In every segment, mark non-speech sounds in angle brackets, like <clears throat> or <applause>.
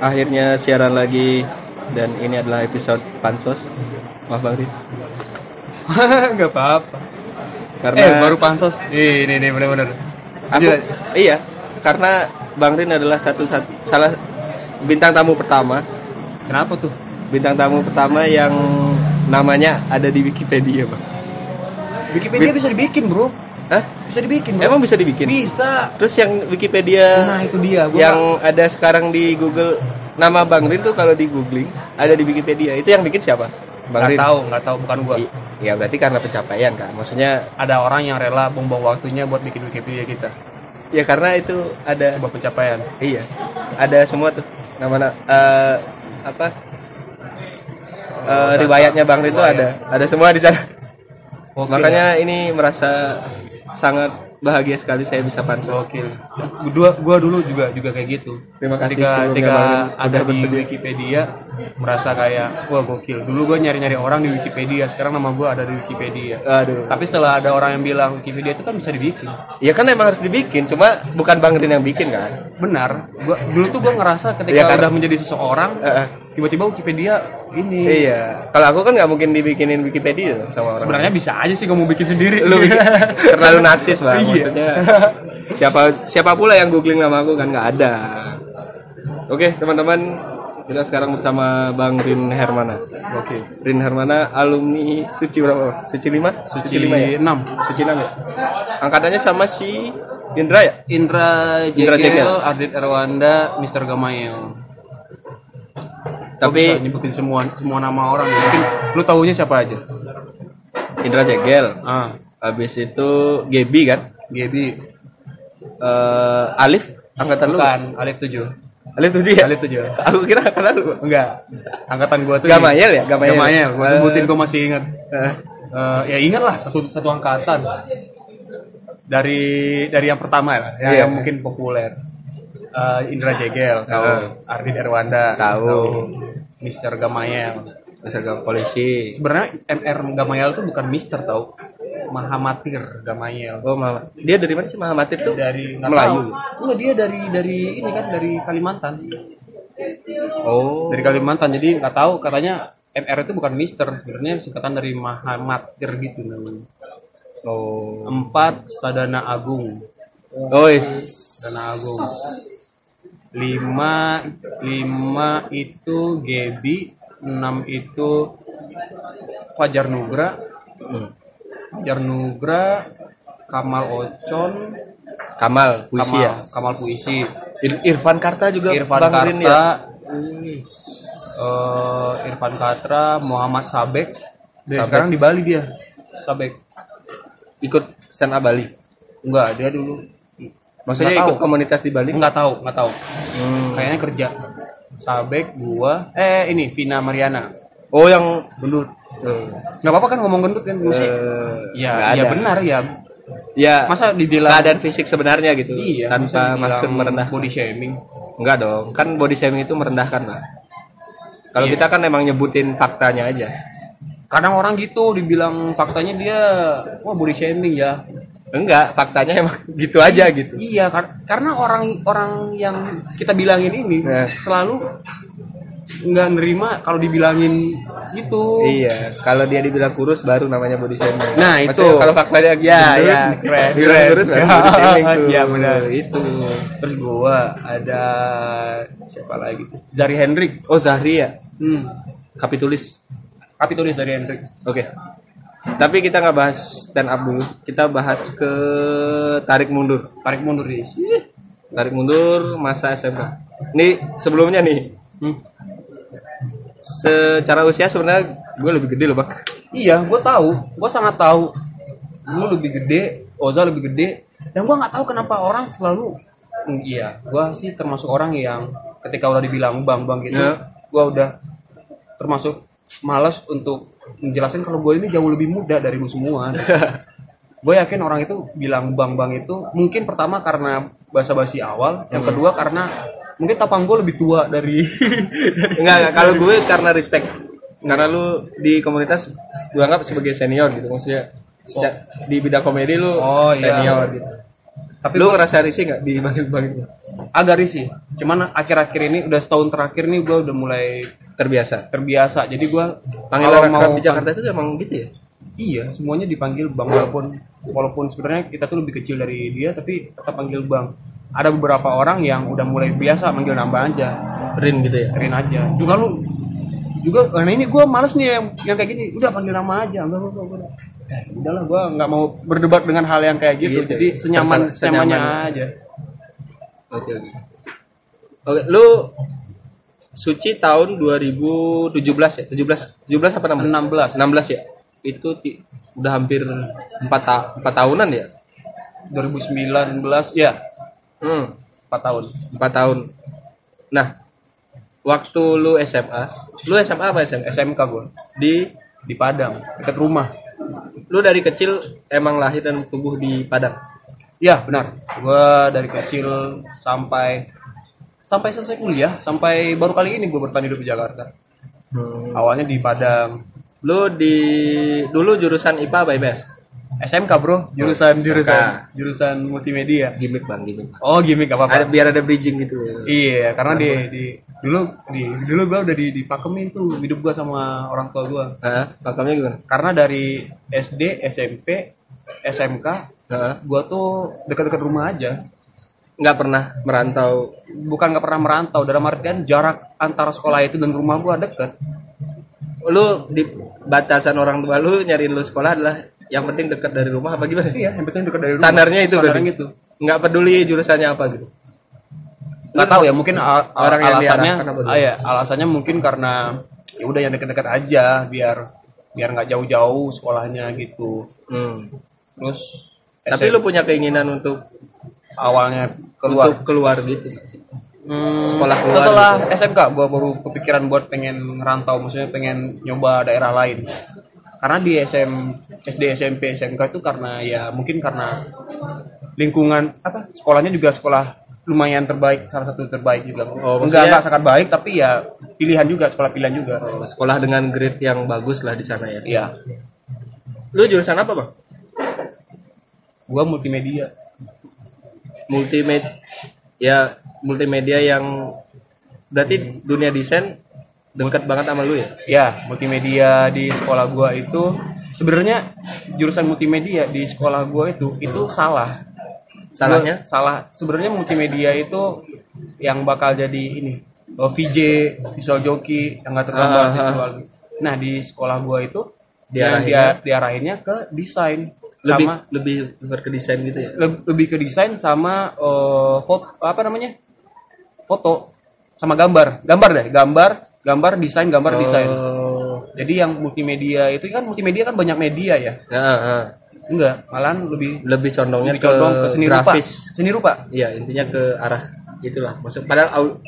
akhirnya siaran lagi dan ini adalah episode pansos. Maaf Bang Rin. Enggak <laughs> apa-apa. Karena Eh, baru pansos. Ih, ini aku Gila. iya, karena Bang Rin adalah satu, satu salah bintang tamu pertama, Kenapa tuh? bintang tamu pertama yang namanya ada di Wikipedia, Bang. Wikipedia bisa dibikin, Bro. Hah? Bisa dibikin, Bro. Emang bisa dibikin? bisa. Terus yang Wikipedia Nah, itu dia. Gua yang ada sekarang di Google nama Bang Rin tuh kalau di googling ada di Wikipedia. Itu yang bikin siapa? Bang nggak Rin. tahu, nggak tahu bukan gua. I- Ya berarti karena pencapaian kan. Maksudnya Ada orang yang rela buang-buang waktunya buat bikin Wikipedia kita. ya karena itu ada Sebuah pencapaian. iya. Ada semua tuh nama eh apa? Eh, riwayatnya Bang Rin tuh ada. Ada semua di sana. Oke. Makanya ini merasa sangat bahagia sekali saya bisa pansos. Gokil. Gua gua dulu juga juga kayak gitu. Terima kasih Ketika, ketika ada di bersedia. Wikipedia merasa kayak wah gokil. Dulu gua nyari-nyari orang di Wikipedia, sekarang nama gua ada di Wikipedia. Aduh. Tapi setelah ada orang yang bilang Wikipedia itu kan bisa dibikin. Ya kan emang harus dibikin, cuma bukan Bang Rin yang bikin kan. Benar. Gua dulu tuh gua ngerasa ketika Iya, karena- udah menjadi seseorang, Heeh. Tiba-tiba Wikipedia ini. Iya. Kalau aku kan nggak mungkin dibikinin Wikipedia sama orang. Sebenarnya bisa aja sih kamu bikin sendiri. lu bikin, <laughs> terlalu narsis bang. Iya. Maksudnya siapa siapa pula yang googling nama aku kan nggak ada. Oke teman-teman kita sekarang bersama Bang Rin Hermana. Oke. Rin Hermana alumni Suci berapa? Suci 5? Suci lima ya? 6. Suci 6 ya? Angkatannya sama si Indra ya? Indra Indra Jegel, Jegel. Ardit Erwanda, Mr. Gamail. Tapi bisa nyebutin semua semua nama orang. Mungkin lu tahunya siapa aja? Indra Jegel. Ah, Habis itu Gebi kan? Gaby. Eh, Alif angkatan lu? Bukan, Alif 7. Alif 7 ya? Alif 7. Aku kira angkatan lu. Enggak. Angkatan gua tuh Gamayel ya? Gamayel. Gamayel. Gua Eh. sebutin gua masih ingat. Eh, Eh, ya ingat lah satu satu angkatan. Dari dari yang pertama ya, yang, Iya. yang mungkin populer. Eh, Indra Jegel, tahu. Heeh. Ardit Erwanda, Tahu. Mr. Gamayel. seragam polisi. Sebenarnya MR Gamayel tuh bukan Mister tau. Mahamatir Gamayel. Oh, Mama. Dia dari mana sih Mahamatir tuh? Dari Melayu. tahu. Enggak dia dari dari ini kan dari Kalimantan. Oh. Dari Kalimantan. Jadi nggak tahu katanya MR itu bukan Mister sebenarnya singkatan dari Mahamatir gitu namanya. Oh. Empat Sadana Agung. Oh, is. Sadana Agung. Lima lima itu Gebi, enam itu Fajar Nugra, Hmm. Fajar Nugra, Kamal Ocon, Kamal, puisi Kamal, ya. Kamal Puisi, Ir- Irfan Karta juga Irfan Bang Karta, Rin ya. eh, Irfan Katra, Muhammad Sabek. Sabek. sekarang di Bali dia. Sabek. Ikut stand up Bali. Enggak, dia dulu Maksudnya Nggak ikut tahu. komunitas di Bali? enggak tahu, enggak tahu. Hmm. Kayaknya kerja. Sabek, gua, eh ini Vina Mariana. Oh, yang Gendut. Hmm. Enggak apa-apa kan ngomong gendut kan musik. Eh, ya, nggak ya ada. benar ya. Ya, Masa dibilang keadaan fisik sebenarnya gitu. iya, tanpa maksud merendah. body shaming. Enggak dong. Kan body shaming itu merendahkan, Pak. Kalau Iya. kita kan emang nyebutin faktanya aja. Kadang orang gitu dibilang faktanya dia wah body shaming ya. Enggak, faktanya emang <laughs> gitu aja gitu. Iya, kar- karena orang orang yang kita bilangin ini Nah. selalu nggak nerima kalau dibilangin gitu. Iya, kalau dia dibilang kurus baru namanya body shaming. Nah, Maksudnya itu. kalau faktanya Ya, ya, <laughs> keren, dibilang kurus baru body <laughs> shaming tuh. Iya, benar. Itu. Terus gua ada siapa lagi? Zari Hendrik. Oh, Zahri ya? Hmm. Kapitulis. Kapitulis dari Hendrik. Oke. Tapi kita nggak bahas stand up dulu. Kita bahas ke tarik mundur. Tarik mundur nih. Tarik mundur masa SMK. Ini sebelumnya nih. Hmm. Secara usia sebenarnya gue lebih gede loh bang. Iya, gue tahu, gue sangat tahu. Lu lebih gede, Oza lebih gede, dan gue nggak tahu kenapa orang selalu, Hmm, iya, gue sih termasuk orang yang ketika udah dibilang bang bang gitu, Ya. gue udah termasuk malas untuk menjelaskan kalau gue ini jauh lebih muda dari lu semua. <laughs> gue yakin orang itu bilang bang bang itu mungkin pertama karena basa-basi awal, yang kedua karena mungkin tapang gue lebih tua dari <laughs> Enggak, enggak. kalau gue karena respect. Karena lu di komunitas gue anggap sebagai senior gitu. Maksudnya seca- di bidang komedi lu Oh, iya. senior gitu. Tapi lu ngerasa risih nggak di bangkit bangkit? agak risih cuman akhir-akhir ini udah setahun terakhir nih gue udah mulai Terbiasa. terbiasa jadi gue Panggilan akrab di Jakarta itu emang gitu ya? iya semuanya dipanggil bang walaupun walaupun sebenarnya kita tuh lebih kecil dari dia tapi tetap panggil bang ada beberapa orang yang udah mulai biasa manggil nama aja Rin gitu ya? Rin aja juga lu juga nah ini gue males nih yang, yang kayak gini udah panggil nama aja enggak enggak enggak. Eh, udahlah gue nggak mau berdebat dengan hal yang kayak gitu, Gitu. jadi senyaman Tersen- senyamannya senyaman. aja Oke oke. Oke, lu suci tahun 2017 ya? 17 17 apa 16? 16 16 ya? Itu ti- udah hampir 4 ta 4 tahunan ya? 2019 ya Hmm, 4 tahun 4 tahun. Nah, waktu lu SMA, lu SMA apa SMA? SMK gue Di di Padang dekat rumah lu dari kecil emang lahir dan tumbuh di Padang. ya benar gue dari kecil sampai sampai selesai kuliah sampai baru kali ini gue bertahan hidup di Jakarta Hmm. awalnya di Padang Lu di dulu jurusan IPA apa IPS? SMK bro jurusan SMK. jurusan jurusan multimedia Gimik bang, gimik. oh gimmick apa apa Ada biar ada bridging gitu. Iya, karena di, di dulu di dulu gua udah di dipakemin tuh hidup gua sama orang tua gua. Hah? Pakamnya gimana? Karena dari SD, SMP, SMK, Heeh. gua tuh dekat-dekat rumah aja. Nggak pernah merantau. Bukan nggak pernah merantau, dalam artian jarak antara sekolah itu dan rumah gua deket. Lu di batasan orang tua lu nyariin lu sekolah adalah yang penting dekat dari rumah apa gimana? Iya, yang penting dekat dari rumah. Standarnya itu Standarnya gitu. Nggak peduli jurusannya apa gitu. Nggak tahu ya, mungkin Orang yang alasannya, ah, iya, alasannya mungkin karena ya udah yang dekat-dekat aja, biar biar nggak jauh-jauh sekolahnya gitu. Hmm. Terus Tapi SM lu punya keinginan untuk awalnya keluar. Untuk keluar gitu. Hmm, Sekolah keluar setelah SMK gua baru kepikiran buat pengen ngerantau maksudnya pengen nyoba daerah lain. Karena di SM SD SMP SMK itu karena ya mungkin karena lingkungan apa sekolahnya juga sekolah lumayan terbaik salah satu terbaik juga. Oh, enggak enggak sangat baik tapi ya pilihan juga sekolah pilihan juga. Sekolah dengan grade yang bagus lah di sana ya. iya. Lu jurusan apa bang? gua multimedia Multimedia. Ya multimedia yang berarti dunia desain dekat banget sama lu ya? ya multimedia di sekolah gua itu sebenarnya jurusan multimedia di sekolah gua itu itu salah Salahnya? Gua salah sebenarnya multimedia itu yang bakal jadi ini oh, VJ visual joki yang nggak tergambar Ah, ah, ah. visual nah di sekolah gua itu Diarahinnya? dia diarahinnya ke desain Lebih sama lebih lebih ke desain gitu ya? leb- lebih ke desain sama eh, foto apa namanya foto sama gambar gambar deh gambar gambar desain gambar desain Oh. jadi yang multimedia itu kan multimedia kan banyak media ya ah. enggak malahan lebih lebih condongnya lebih condong ke seni rupa grafis. seni rupa Iya, intinya ke arah itulah. Maksud padahal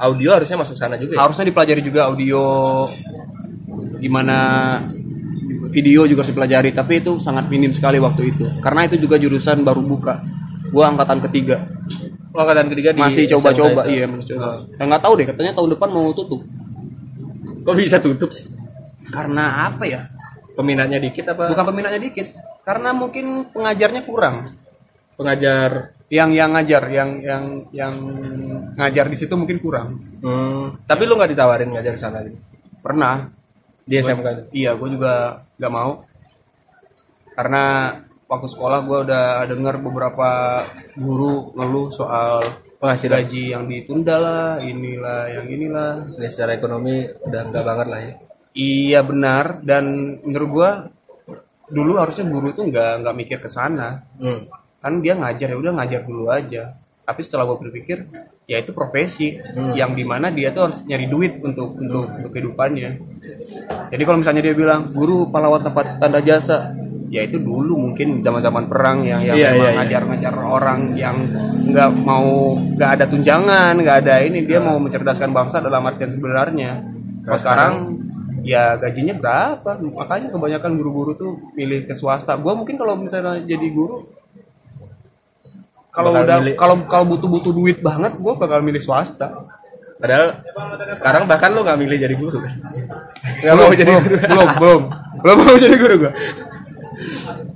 audio harusnya masuk sana juga ya. harusnya dipelajari juga audio gimana video juga harus dipelajari tapi itu sangat minim sekali waktu itu. Karena itu juga jurusan baru buka. Gua angkatan ketiga. Oh, angkatan ketiga di masih coba-coba iya masih coba. Oh. nggak tahu deh katanya tahun depan mau tutup. Kok bisa tutup sih? karena apa ya? Peminatnya dikit apa? bukan peminatnya dikit karena mungkin pengajarnya kurang. Pengajar. Yang yang ngajar yang yang yang ngajar di situ mungkin kurang. Hmm, tapi lu nggak ditawarin ngajar sana? Gitu? pernah Di SMK itu? Iya, gue juga nggak mau. Karena waktu sekolah gue udah dengar beberapa guru ngeluh soal Penghasilan gaji yang ditunda lah, inilah, yang inilah. Ini secara ekonomi udah enggak banget lah ya. Iya benar. Dan menurut gue dulu harusnya guru tuh nggak nggak mikir ke sana. Hmm. Kan dia ngajar ya udah ngajar dulu aja. Tapi setelah gue berpikir, ya itu profesi yang di mana dia tuh harus nyari duit untuk untuk untuk kehidupannya. Jadi kalau misalnya dia bilang guru pahlawan tempat tanda jasa, ya itu dulu mungkin zaman-zaman perang yang yang Iya, memang iya, iya. ngajar-ngajar orang yang nggak mau nggak ada tunjangan, nggak ada ini dia mau mencerdaskan bangsa dalam artian sebenarnya. Kalau sekarang ya gajinya berapa? Makanya kebanyakan guru-guru tuh milih ke swasta. Gua mungkin kalau misalnya jadi guru kalau udah kalau kalau butuh-butuh duit banget gue bakal milih swasta. Padahal sekarang bahkan lu nggak milih jadi guru kan? <laughs> Nggak belum, mau jadi belum, guru. belum, belum, belum mau jadi guru gue.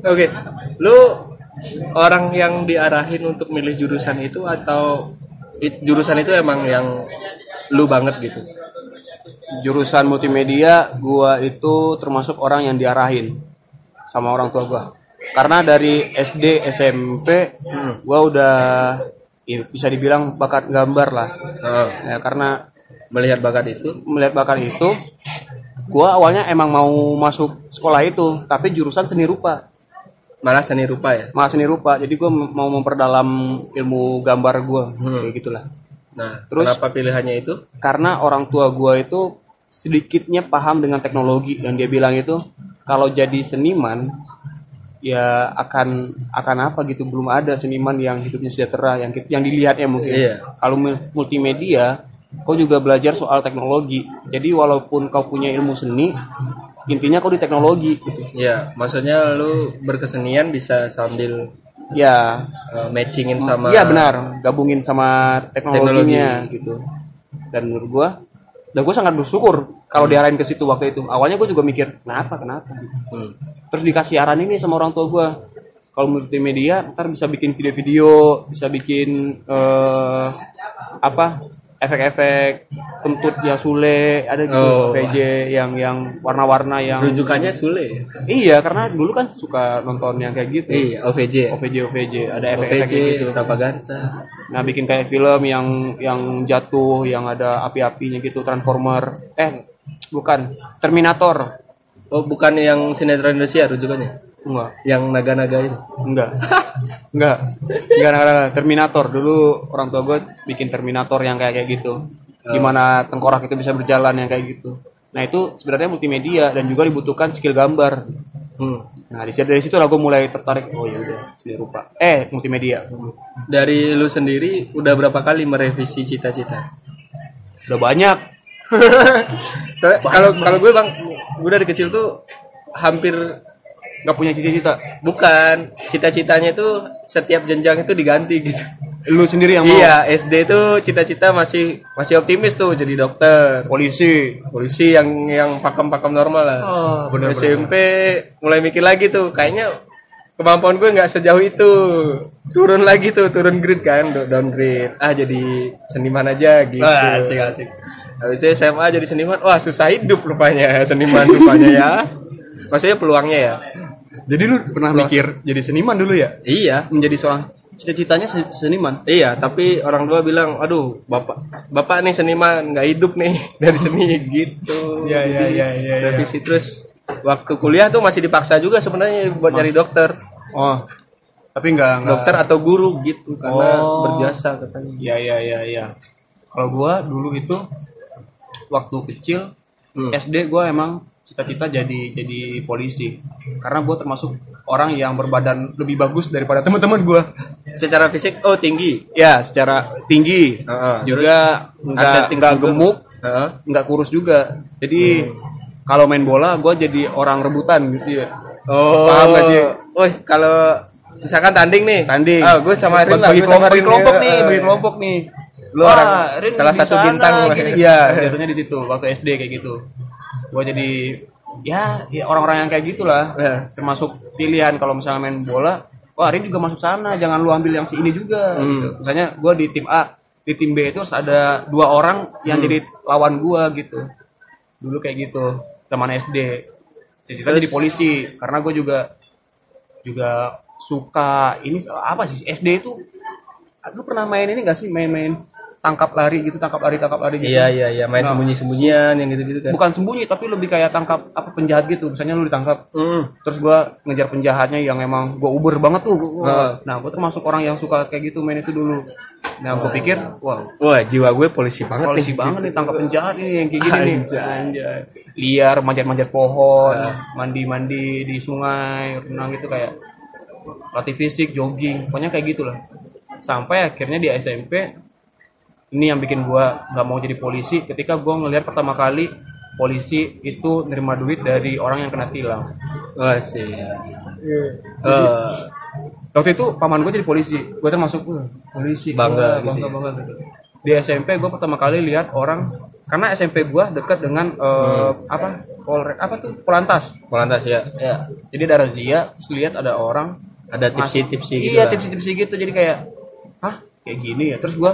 Oke, lu orang yang diarahin untuk milih jurusan itu atau it- jurusan itu emang yang lu banget gitu jurusan multimedia gua itu termasuk orang yang diarahin sama orang tua gua karena dari SD SMP Hmm. gua udah ya, bisa dibilang bakat gambar lah. Oh, ya karena melihat bakat itu? melihat bakat itu gua awalnya emang mau masuk sekolah itu tapi jurusan seni rupa. Malah seni rupa ya? Malah seni rupa jadi gua mau memperdalam ilmu gambar gua Hmm. kayak gitulah. Nah Terus- kenapa pilihannya itu? karena orang tua gua itu sedikitnya paham dengan teknologi dan dia bilang itu kalau jadi seniman ya akan akan apa gitu belum ada seniman yang hidupnya sejahtera yang yang dilihatnya mungkin. Iya. kalau mul- multimedia kau juga belajar soal teknologi. Jadi walaupun kau punya ilmu seni intinya kau di teknologi gitu. Ya maksudnya lu berkesenian bisa sambil ya. uh, matchingin sama iya benar. Gabungin sama teknologinya gitu. Dan menurut gua dan gue sangat bersyukur kalau diarahin ke situ waktu itu. Awalnya gue juga mikir kenapa kenapa. Hmm. terus dikasih arahan ini sama orang tua gue kalau multimedia ntar bisa bikin video-video bisa bikin eh, apa efek-efek kentut yang sule ada gitu Oh. VJ yang yang warna-warna yang rujukannya Sule iya karena dulu kan suka nonton yang kayak gitu. Iya OVJ OVJ OVJ ada efek-efek gitu. extravaganza nah bikin kayak film yang yang jatuh yang ada api-apinya gitu Transformer. Eh bukan Terminator oh bukan yang sinetron Indonesia rujukannya enggak yang naga-naga itu <laughs> Enggak. Enggak. Enggak, enggak. Terminator dulu orang tua gue bikin Terminator yang kayak kayak gitu. Gimana tengkorak itu bisa berjalan yang kayak gitu. Nah, itu sebenarnya multimedia dan juga dibutuhkan skill gambar. hmm. Nah, di dari situ lah gue mulai tertarik. Oh ya udah, seni rupa. Eh, multimedia. dari lu sendiri udah berapa kali merevisi cita-cita Udah banyak. <laughs> Soalnya kalau kalau gue bang gue dari kecil tuh hampir Gak punya cita-cita. bukan. Cita-citanya itu setiap jenjang itu diganti gitu. Lu sendiri yang mau? Iya SD tuh cita-cita masih masih optimis tuh jadi dokter. Polisi. polisi yang yang pakem-pakem normal lah. Oh, bener SMP mulai mikir lagi tuh. Kayaknya kemampuan gue nggak sejauh itu. Turun lagi tuh turun grade kan do- downgrade. Ah jadi seniman aja gitu. Wah, asik, asik. habis itu SMA jadi seniman. Wah susah hidup rupanya <laughs> seniman rupanya ya. Maksudnya peluangnya ya. Jadi lu pernah mikir jadi seniman dulu ya? iya. Menjadi seorang cita-citanya se- seniman. iya tapi orang tua bilang aduh bapak bapak nih seniman nggak hidup nih <laughs> dari seni gitu. Iya, iya, iya, iya, iya. revisi terus. Waktu kuliah tuh masih dipaksa juga sebenarnya buat nyari dokter Oh. Tapi enggak enggak dokter atau guru gitu karena Oh. berjasa katanya Iya iya iya iya. Kalau gua dulu itu waktu kecil Hmm. SD gua emang cita-cita jadi jadi polisi. Karena gua termasuk orang yang berbadan lebih bagus daripada teman-teman gua. secara fisik oh tinggi Ya, secara tinggi. Heeh. Juga enggak atletik enggak juga. gemuk, Heeh. enggak kurus juga. Jadi kalau main bola gua jadi orang rebutan gitu ya. Oh Paham gak sih? Woi, kalau misalkan tanding nih Tanding. ah gue sama Rin lah bagi gue sama kelompok, bagi Rin kelompok ya. nih, Eh. bagi kelompok nih. Lu Wah, orang Rin salah satu sana, bintang lah. <laughs> gini. Iya, biasanya di situ waktu SD kayak gitu. Gua jadi ya, ya orang-orang yang kayak gitulah. Ya. Termasuk pilihan kalau misalnya main bola, wah Rin juga masuk sana, jangan lu ambil yang si ini juga. Hmm. gitu. Misalnya gua di tim A, di tim B itu harus ada dua orang yang Hmm. jadi lawan gua gitu. Dulu kayak gitu, zaman SD. Cita-cita jadi polisi karena gue juga juga suka ini apa sih SD itu lu pernah main ini gak sih? Main-main tangkap lari gitu tangkap lari tangkap lari gitu. Iya iya iya. Main Nah. sembunyi-sembunyian yang gitu-gitu kan. Bukan sembunyi tapi lebih kayak tangkap apa penjahat gitu. Misalnya lu ditangkap Hmm. terus gua ngejar penjahatnya yang emang gua uber banget tuh. Gua- Heeh. nah gua termasuk orang yang suka kayak gitu main itu dulu. Nah gua pikir wow wah jiwa gue polisi banget polisi nih banget nih tangkap penjahat nih yang kayak gini nih. Anjay. liar manjat-manjat pohon mandi-mandi di sungai renang gitu kayak latih fisik jogging pokoknya kayak gitulah. Sampai akhirnya di SMP ini yang bikin gua nggak mau jadi polisi. Ketika gua ngelihat pertama kali polisi itu nerima duit dari orang yang kena tilang. Wah sih Eh, waktu itu paman gue jadi polisi. Gue termasuk "Wah, polisi. Bangga Wah, gitu. bangga bangga gitu. Di SMP gue pertama kali lihat orang karena SMP gue dekat dengan eh, apa? Polrek apa tuh? Polantas. Polantas ya. Ya. Jadi ada razia terus lihat ada orang ada tipsi-tipsi gitu iya lah. tipsi-tipsi gitu. Jadi kayak hah? Kayak gini ya? Terus gue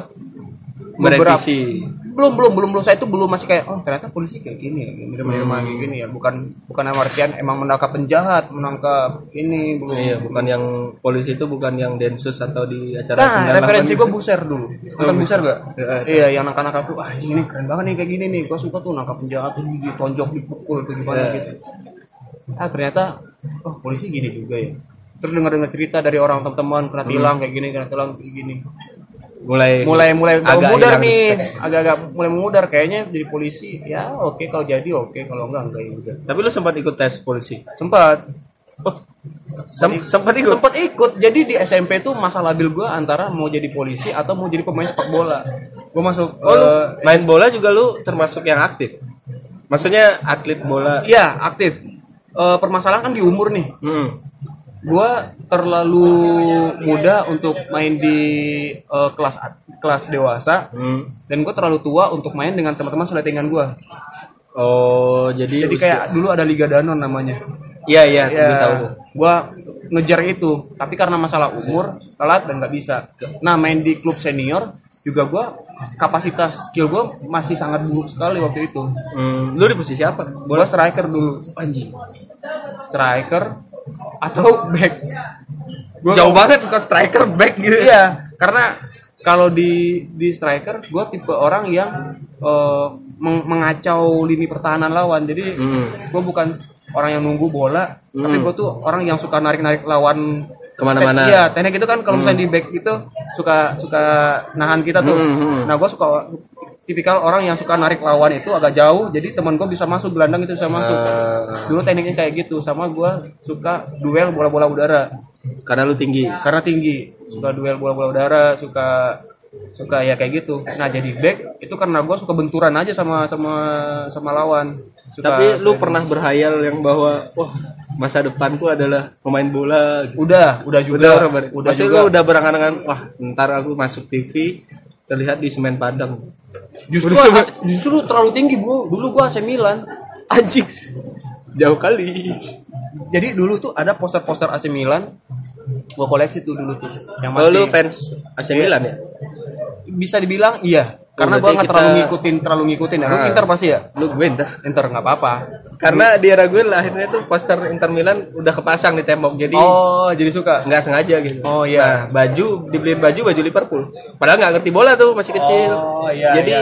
merevisi belum belum belum belum. Saya itu belum masih kayak oh ternyata polisi kayak gini ya mirip-mirip kayak gini ya. Bukan bukan artian emang menangkap penjahat menangkap ini belum. Iya bukan yang polisi itu bukan yang densus atau di acara nah 98 referensi gue buser dulu. Nonton buser gak Iya, iya. Yang nangkap-nangkap tuh ah anjing ini keren banget nih kayak gini nih. Gue suka tuh nangkap penjahat tuh ditonjok dipukul tuh gimana Iya. gitu. Ah ternyata oh polisi gini juga ya. Terus dengar-dengar cerita dari orang teman-teman kena tilang kayak gini kena tilang kayak gini mulai mulai mulai agak hilang nih. agak-agak mulai memudar kayaknya jadi polisi. Ya oke kalau jadi oke kalau enggak enggak ya udah. Tapi lu sempat ikut tes polisi? Sempat. Sem- sempat ikut. sempat ikut. Jadi di SMP tuh masa labil gue antara mau jadi polisi atau mau jadi pemain sepak bola. Gue masuk oh lu eh, main bola juga lu termasuk yang aktif? Maksudnya atlet bola? Iya aktif. Eh, permasalahan kan di umur nih. Hmm. Gue terlalu muda untuk main di eh, kelas kelas dewasa. Hmm. dan gue terlalu tua untuk main dengan teman-teman seletingan gue oh jadi jadi usia- kayak dulu ada Liga Danon namanya. Iya iya ya gue tahu gua ngejar itu. Tapi karena masalah umur telat dan nggak bisa. Nah main di klub senior juga gua kapasitas skill gua masih sangat buruk sekali waktu itu. Hmm. lu di posisi apa? Gua striker dulu. Anjing. Striker atau back. Gua jauh banget ke striker back gitu. Iya. Karena kalau di di striker gua tipe orang yang eh, meng- mengacau lini pertahanan lawan. Jadi Hmm. gue bukan orang yang nunggu bola tapi gue tuh orang yang suka narik narik lawan Ke mana-mana. iya teknik itu kan kalau misalnya di back itu suka suka nahan kita tuh. Hmm, hmm. nah gue suka tipikal orang yang suka narik lawan itu agak jauh jadi teman gue bisa masuk gelandang itu bisa masuk. Eh, dulu tekniknya kayak gitu sama gue suka duel bola bola udara. Karena lu tinggi? Karena tinggi suka duel bola bola udara suka suka ya kayak gitu. Nah jadi back itu karena gue suka benturan aja sama sama sama lawan. Suka tapi lu pernah berhayal yang bahwa wah masa depanku adalah pemain bola. Gitu. udah udah juga udah udah, juga. lu udah berangan-angan wah ntar aku masuk TV terlihat di semen padang. Justru Udah as- justru terlalu tinggi bu. Dulu gua AC Milan. <laughs> Anjing. Jauh kali. Jadi dulu tuh ada poster-poster AC Milan. Gua koleksi tuh dulu tuh. Yang oh lu masih fans AC Milan ya? Bisa dibilang iya karena gua nggak terlalu ngikutin terlalu ngikutin ya. Lu Ah. Inter pasti ya? Lu gue ntar Inter nggak apa-apa. Karena di era gue lahirnya tuh poster Inter Milan udah kepasang di tembok jadi oh jadi suka? nggak sengaja gitu. Oh, iya. nah, baju dibeliin baju baju Liverpool. Padahal nggak ngerti bola tuh masih kecil. Oh, iya, jadi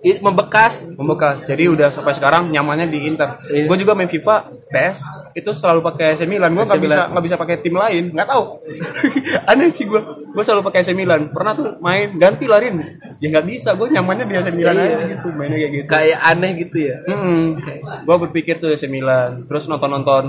iya. membekas. Membekas. Jadi udah sampai sekarang nyamannya di Inter. Iya. gue juga main FIFA PS itu selalu pakai AC Milan. Gue nggak bisa nggak bisa pakai tim lain. Nggak tahu. <laughs> Aneh sih gue gue selalu pakai AC Milan. Pernah tuh main ganti larin ya nggak bisa gue nyamannya di AC Milan Iya. aja gitu mainnya kayak gitu. Kayak aneh gitu ya? Gue berpikir tuh AC Milan. Terus nonton nonton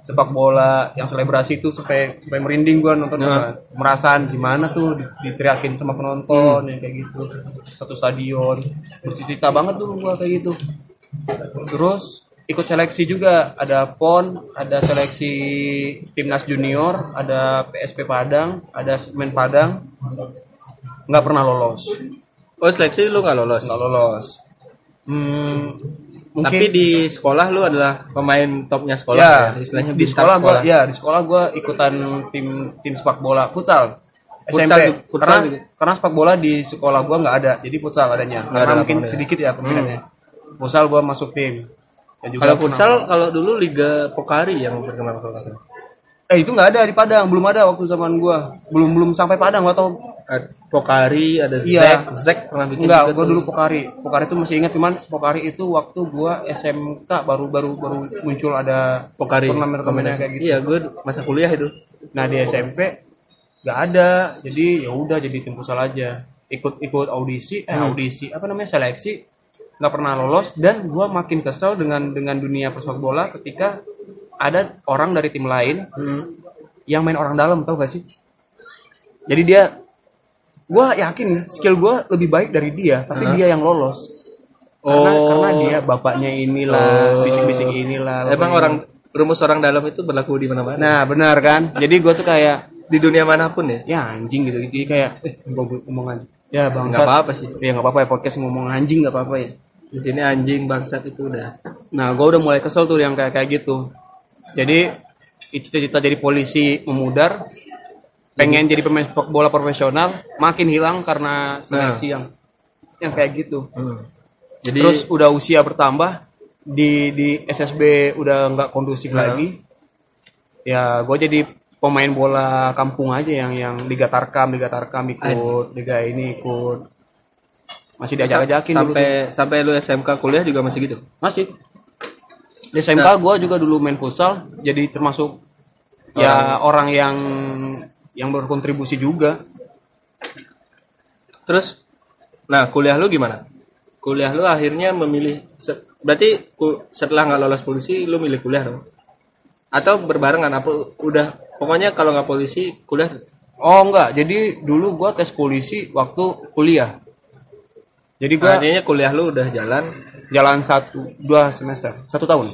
sepak bola yang selebrasi tuh supaya supaya merinding gue nonton Nah. merasaan gimana tuh di- diteriakin sama penonton ya kayak gitu. Satu stadion. Bercita banget dulu gue kayak gitu. Terus ikut seleksi juga. Ada pon ada seleksi timnas junior ada PSP Padang ada semen Padang. Nggak pernah lolos. Oh seleksi lu nggak lolos? Nggak lolos. Hmm, mungkin tapi di sekolah lu adalah pemain topnya sekolah ya, ya, istilahnya di bintang sekolah gua ya di sekolah gua ikutan tim tim sepak bola futsal. Futsal SMP futsal karena juga. karena sepak bola di sekolah gua nggak ada. Jadi futsal adanya. Nggak karena ada mungkin ya. sedikit ya kemungkinannya futsal gua masuk tim kalau futsal kalau dulu Liga Pokari yang terkenal kalau nggak salah eh itu nggak ada di Padang belum ada waktu zaman gua belum belum sampai Padang gua tau Ada Pokari ada Iya. Zek Zek pernah bikin Enggak, gua tuh. dulu Pokari. Pokari itu masih ingat cuman Pokari itu waktu gua SMK baru baru baru muncul ada Pokari turnamen-turnamennya kayak gitu. iya gue masa kuliah itu Nah di SMP nggak ada, jadi ya udah jadi tim futsal aja. Ikut ikut audisi, eh Hmm. audisi apa namanya seleksi, nggak pernah lolos dan gua makin kesel dengan dengan dunia persepak bola ketika ada orang dari tim lain Hmm. yang main orang dalam tau gak sih? Jadi dia, gua yakin skill gua lebih baik dari dia, tapi Hah? dia yang lolos. Karena Oh. karena dia bapaknya inilah, Oh. bisik-bisik inilah. emang orang rumus orang dalam itu berlaku di mana-mana Nah benar kan? Jadi gue tuh kayak di dunia mana pun ya ya anjing gitu. Jadi kayak eh gue ngomong anjing. Ya nggak bangsat. apa-apa sih Ya nggak apa-apa ya podcast ngomong anjing nggak apa-apa ya. Di sini anjing bangsat itu udah Nah gue udah mulai kesel tuh yang kayak kayak gitu. Jadi cita-cita jadi polisi memudar, pengen jadi pemain sepak bola profesional, makin hilang karena seleksi yang yang kayak gitu Hmm. Jadi terus udah usia bertambah di di SSB udah nggak kondusif Nah. lagi ya gue jadi pemain bola kampung aja yang yang liga tarkam liga tarkam ikut liga ini ikut masih diajak-ajakin dulu sampai sampai lu SMK kuliah juga masih gitu. masih di SMK Nah. gue juga dulu main futsal jadi termasuk ya orang yang yang berkontribusi juga Terus nah, kuliah lu gimana? Kuliah lu akhirnya memilih berarti setelah nggak lolos polisi lu milih kuliah dong? Atau berbarengan apa udah pokoknya kalau nggak polisi kuliah oh enggak jadi dulu gue tes polisi waktu kuliah jadi gue artinya kuliah lu udah jalan? jalan satu dua semester satu tahun.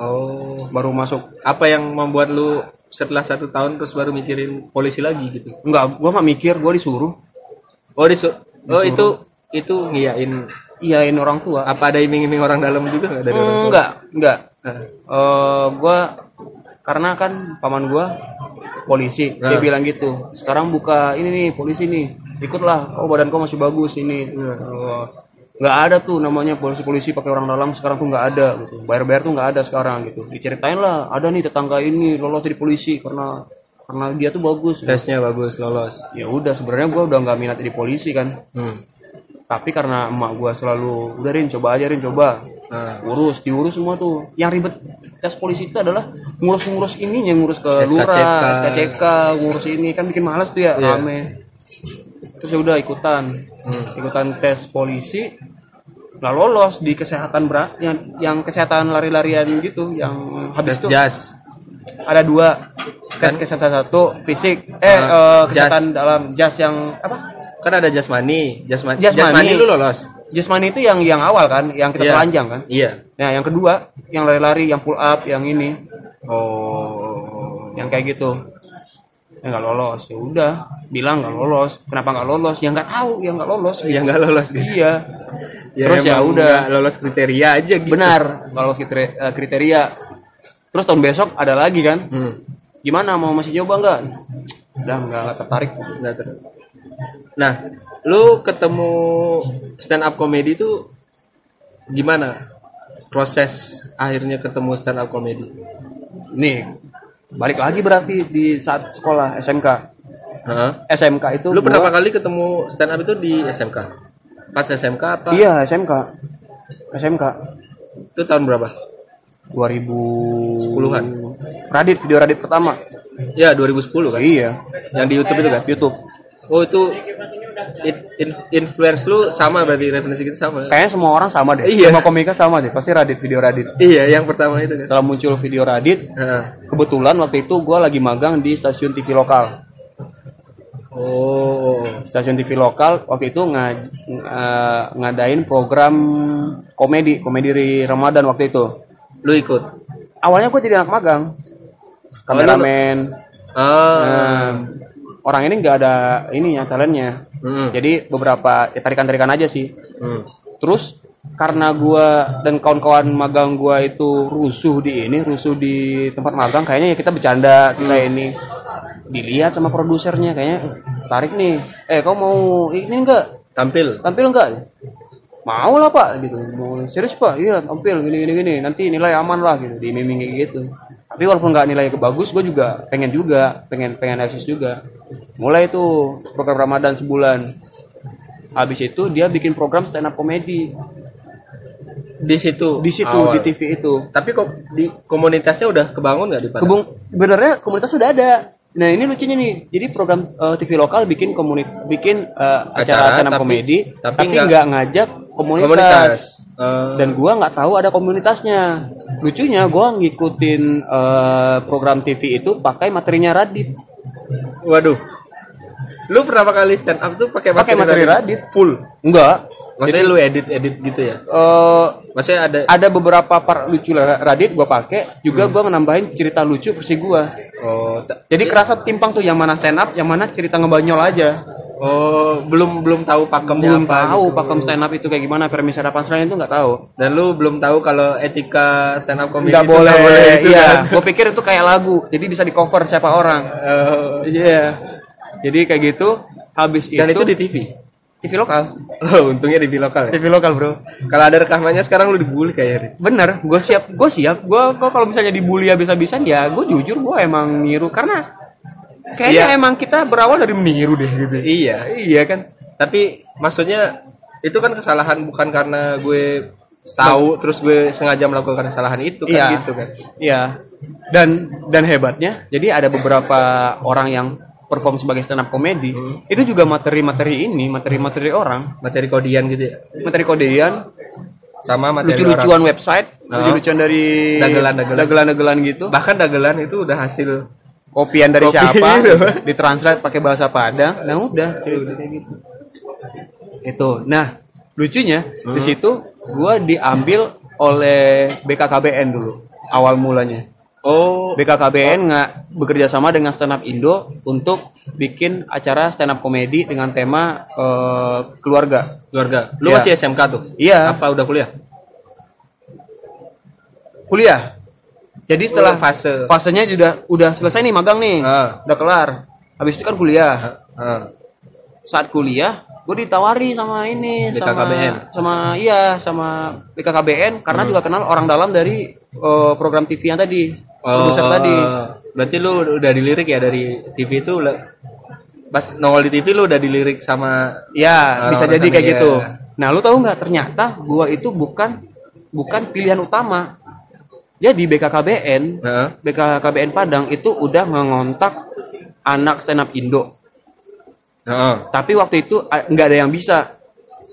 Oh. Baru masuk. Apa yang membuat lu setelah satu tahun terus baru mikirin polisi lagi gitu? Enggak gue nggak mikir gue disuruh. Oh disu oh itu itu ngiyain iyain orang tua. Apa ada iming-iming orang dalam juga nggak dari orang tua? Enggak enggak. Nah, eh gue karena kan paman gue polisi. Dia Nah. bilang gitu sekarang buka ini nih polisi nih. Ikutlah. Oh badan kau masih bagus ini. Oh, nggak ada tuh namanya polisi-polisi pakai orang dalam sekarang tuh nggak ada gitu. Bayar-bayar tuh nggak ada sekarang gitu. Diceritain lah ada nih tetangga ini lolos jadi polisi karena karena dia tuh bagus. Tesnya bagus lolos. Ya udah sebenarnya gue udah nggak minat jadi polisi kan. Hmm. Tapi karena emak gue selalu udah Rin coba aja Rin coba. Nah, urus diurus semua tuh. Yang ribet tes polisi itu adalah ngurus-ngurus ininya ngurus ke SKCK. lurah SKCK ngurus ini. Kan bikin malas tuh ya Iya. rame. Terus ya udah ikutan. Hmm. ikutan tes polisi lah lolos di kesehatan berat yang yang kesehatan lari-larian gitu yang habis tes jas. Ada dua. Tes kesehatan satu fisik. Eh jas. kesehatan dalam. Jas yang apa kan ada jasmani jasmani Jasmani. jasmani lu lolos jasmani itu yang yang awal kan yang kita Iya. telanjang kan iya Nah, yang kedua, yang lari-lari, yang pull up, yang ini, oh yang kayak gitu. Ya nggak lolos, ya udah, bilang nggak lolos. Kenapa nggak lolos? Ya nggak tahu, ya nggak lolos. yang nggak lolos gitu Iya. Terus ya udah. lolos kriteria aja gitu Benar, nggak lolos kriteria, eh, kriteria. Terus tahun besok ada lagi kan? hmm. Gimana mau masih nyoba nggak? Udah nggak tertarik. nggak ter- nah lu ketemu stand up comedy itu gimana proses akhirnya ketemu stand up comedy Nih, balik lagi berarti di saat sekolah SMK. Heeh. SMK itu lu gua- pertama kali ketemu stand up itu di SMK pas SMK apa Iya, SMK. SMK itu tahun berapa 2000 Sepuluhan. Radit video Radit pertama. ya 2010 kan Iya, yang di YouTube itu kan YouTube. Oh itu it- in- influence lu sama berarti referensi kita sama Kayaknya semua orang sama deh. Iya. Semua komika sama deh. Pasti Radit video Radit. iya yang pertama itu kan Setelah muncul video Radit, Heeh. kebetulan waktu itu gue lagi magang di stasiun TV lokal. oh Stasiun TV lokal waktu itu nga- nga- ngadain program komedi, komedi di Ramadan waktu itu. lu ikut Awalnya gue jadi anak magang, kameramen. ah Nah, orang ini nggak ada ininya talentnya. Hmm. Jadi beberapa ya, tarikan-tarikan aja sih. Hmm. Terus karena gua dan kawan-kawan magang gua itu rusuh di ini, rusuh di tempat magang, kayaknya ya kita bercanda kita ini dilihat sama produsernya kayaknya "Eh, tarik nih. Eh, kau mau ini enggak? tampil Tampil enggak? Mau lah pak, gitu. Mau serius pak? Iya tampil gini gini gini. Nanti nilai aman lah gitu. Di miming kayak gitu. Tapi walaupun nggak nilai bagus, gue juga pengen juga, pengen pengen eksis juga. Mulai itu program Ramadan sebulan. Habis itu dia bikin program stand up comedy di situ di situ awal. di TV itu. tapi kok di komunitasnya udah kebangun nggak di Padang? Kebung benernya komunitas sudah ada. Nah ini lucunya nih, jadi program eh, TV lokal bikin komunit bikin eh, acara, Acara, stand up tapi- comedy, tapi nggak ngajak komunitas. komunitas Eh, Dan gua nggak tahu ada komunitasnya. Lucunya gua ngikutin eh, program TV itu pakai materinya Radit, waduh lu berapa kali stand up tuh pakai pakai materi Radit. full Enggak. maksudnya lu edit edit gitu ya Eh, maksudnya ada ada beberapa part lucu lah Radit gua pakai, juga gua nambahin cerita lucu versi gua. oh Jadi kerasa timpang tuh yang mana stand up, yang mana cerita ngebanyol aja. oh belum belum tahu pakemnya belum apa tahu gitu. pakem stand up itu kayak gimana premis ada punchline itu nggak tahu dan lu belum tahu kalau etika stand up comedy nggak itu boleh, boleh itu iya kan? gue pikir itu kayak lagu jadi bisa di cover siapa orang Oh. iya jadi kayak gitu habis dan itu, itu di TV TV lokal. Oh, untungnya di lokal ya. TV lokal, Bro. Kalau ada rekamannya sekarang lu dibully kayaknya. Bener, gue siap, gue siap. Gue kalau misalnya dibully habis-habisan ya, gue jujur gue emang niru karena kayaknya Iya. emang kita berawal dari meniru deh gitu. Iya, Iya kan? tapi maksudnya itu kan kesalahan bukan karena gue tahu terus gue sengaja melakukan kesalahan itu kan Iya. gitu kan. Iya. Dan dan hebatnya, jadi ada beberapa orang yang perform sebagai stand up comedy, Hmm. itu juga materi-materi ini, materi-materi orang, Materi kodian gitu ya. materi kodean, Sama materi lucu-lucuan website, Oh. lucu-lucuan dari Dagelan-dagelan. dagelan-dagelan gitu. Bahkan dagelan itu udah hasil kopian dari Kopi siapa gitu. <laughs> ditranslate pakai bahasa Padang nah udah cerita kayak gitu itu nah lucunya di situ gua diambil oleh BKKBN dulu awal mulanya Oh, BKKBN nggak bekerja sama dengan Stand Up Indo untuk bikin acara stand up komedi dengan tema eh, keluarga keluarga. Lu Iya. masih SMK tuh? Iya. Apa udah kuliah? kuliah jadi setelah Oh, fase. fasenya sudah udah selesai nih magang nih Ah. udah kelar habis itu kan kuliah Ah. saat kuliah gue ditawari sama ini BKKBN. sama sama iya sama BKKBN karena Hmm. juga kenal orang dalam dari eh, program TV yang tadi produser tadi Oh, Berarti lu udah dilirik ya dari TV itu pas nongol di TV lu udah dilirik sama ya Orang bisa orang jadi kayak iya. gitu nah lu tahu nggak ternyata gua itu bukan bukan pilihan utama jadi BKKBN Heeh. BKKBN Padang itu udah mengontak anak stand up Indo Tapi waktu itu nggak ada yang bisa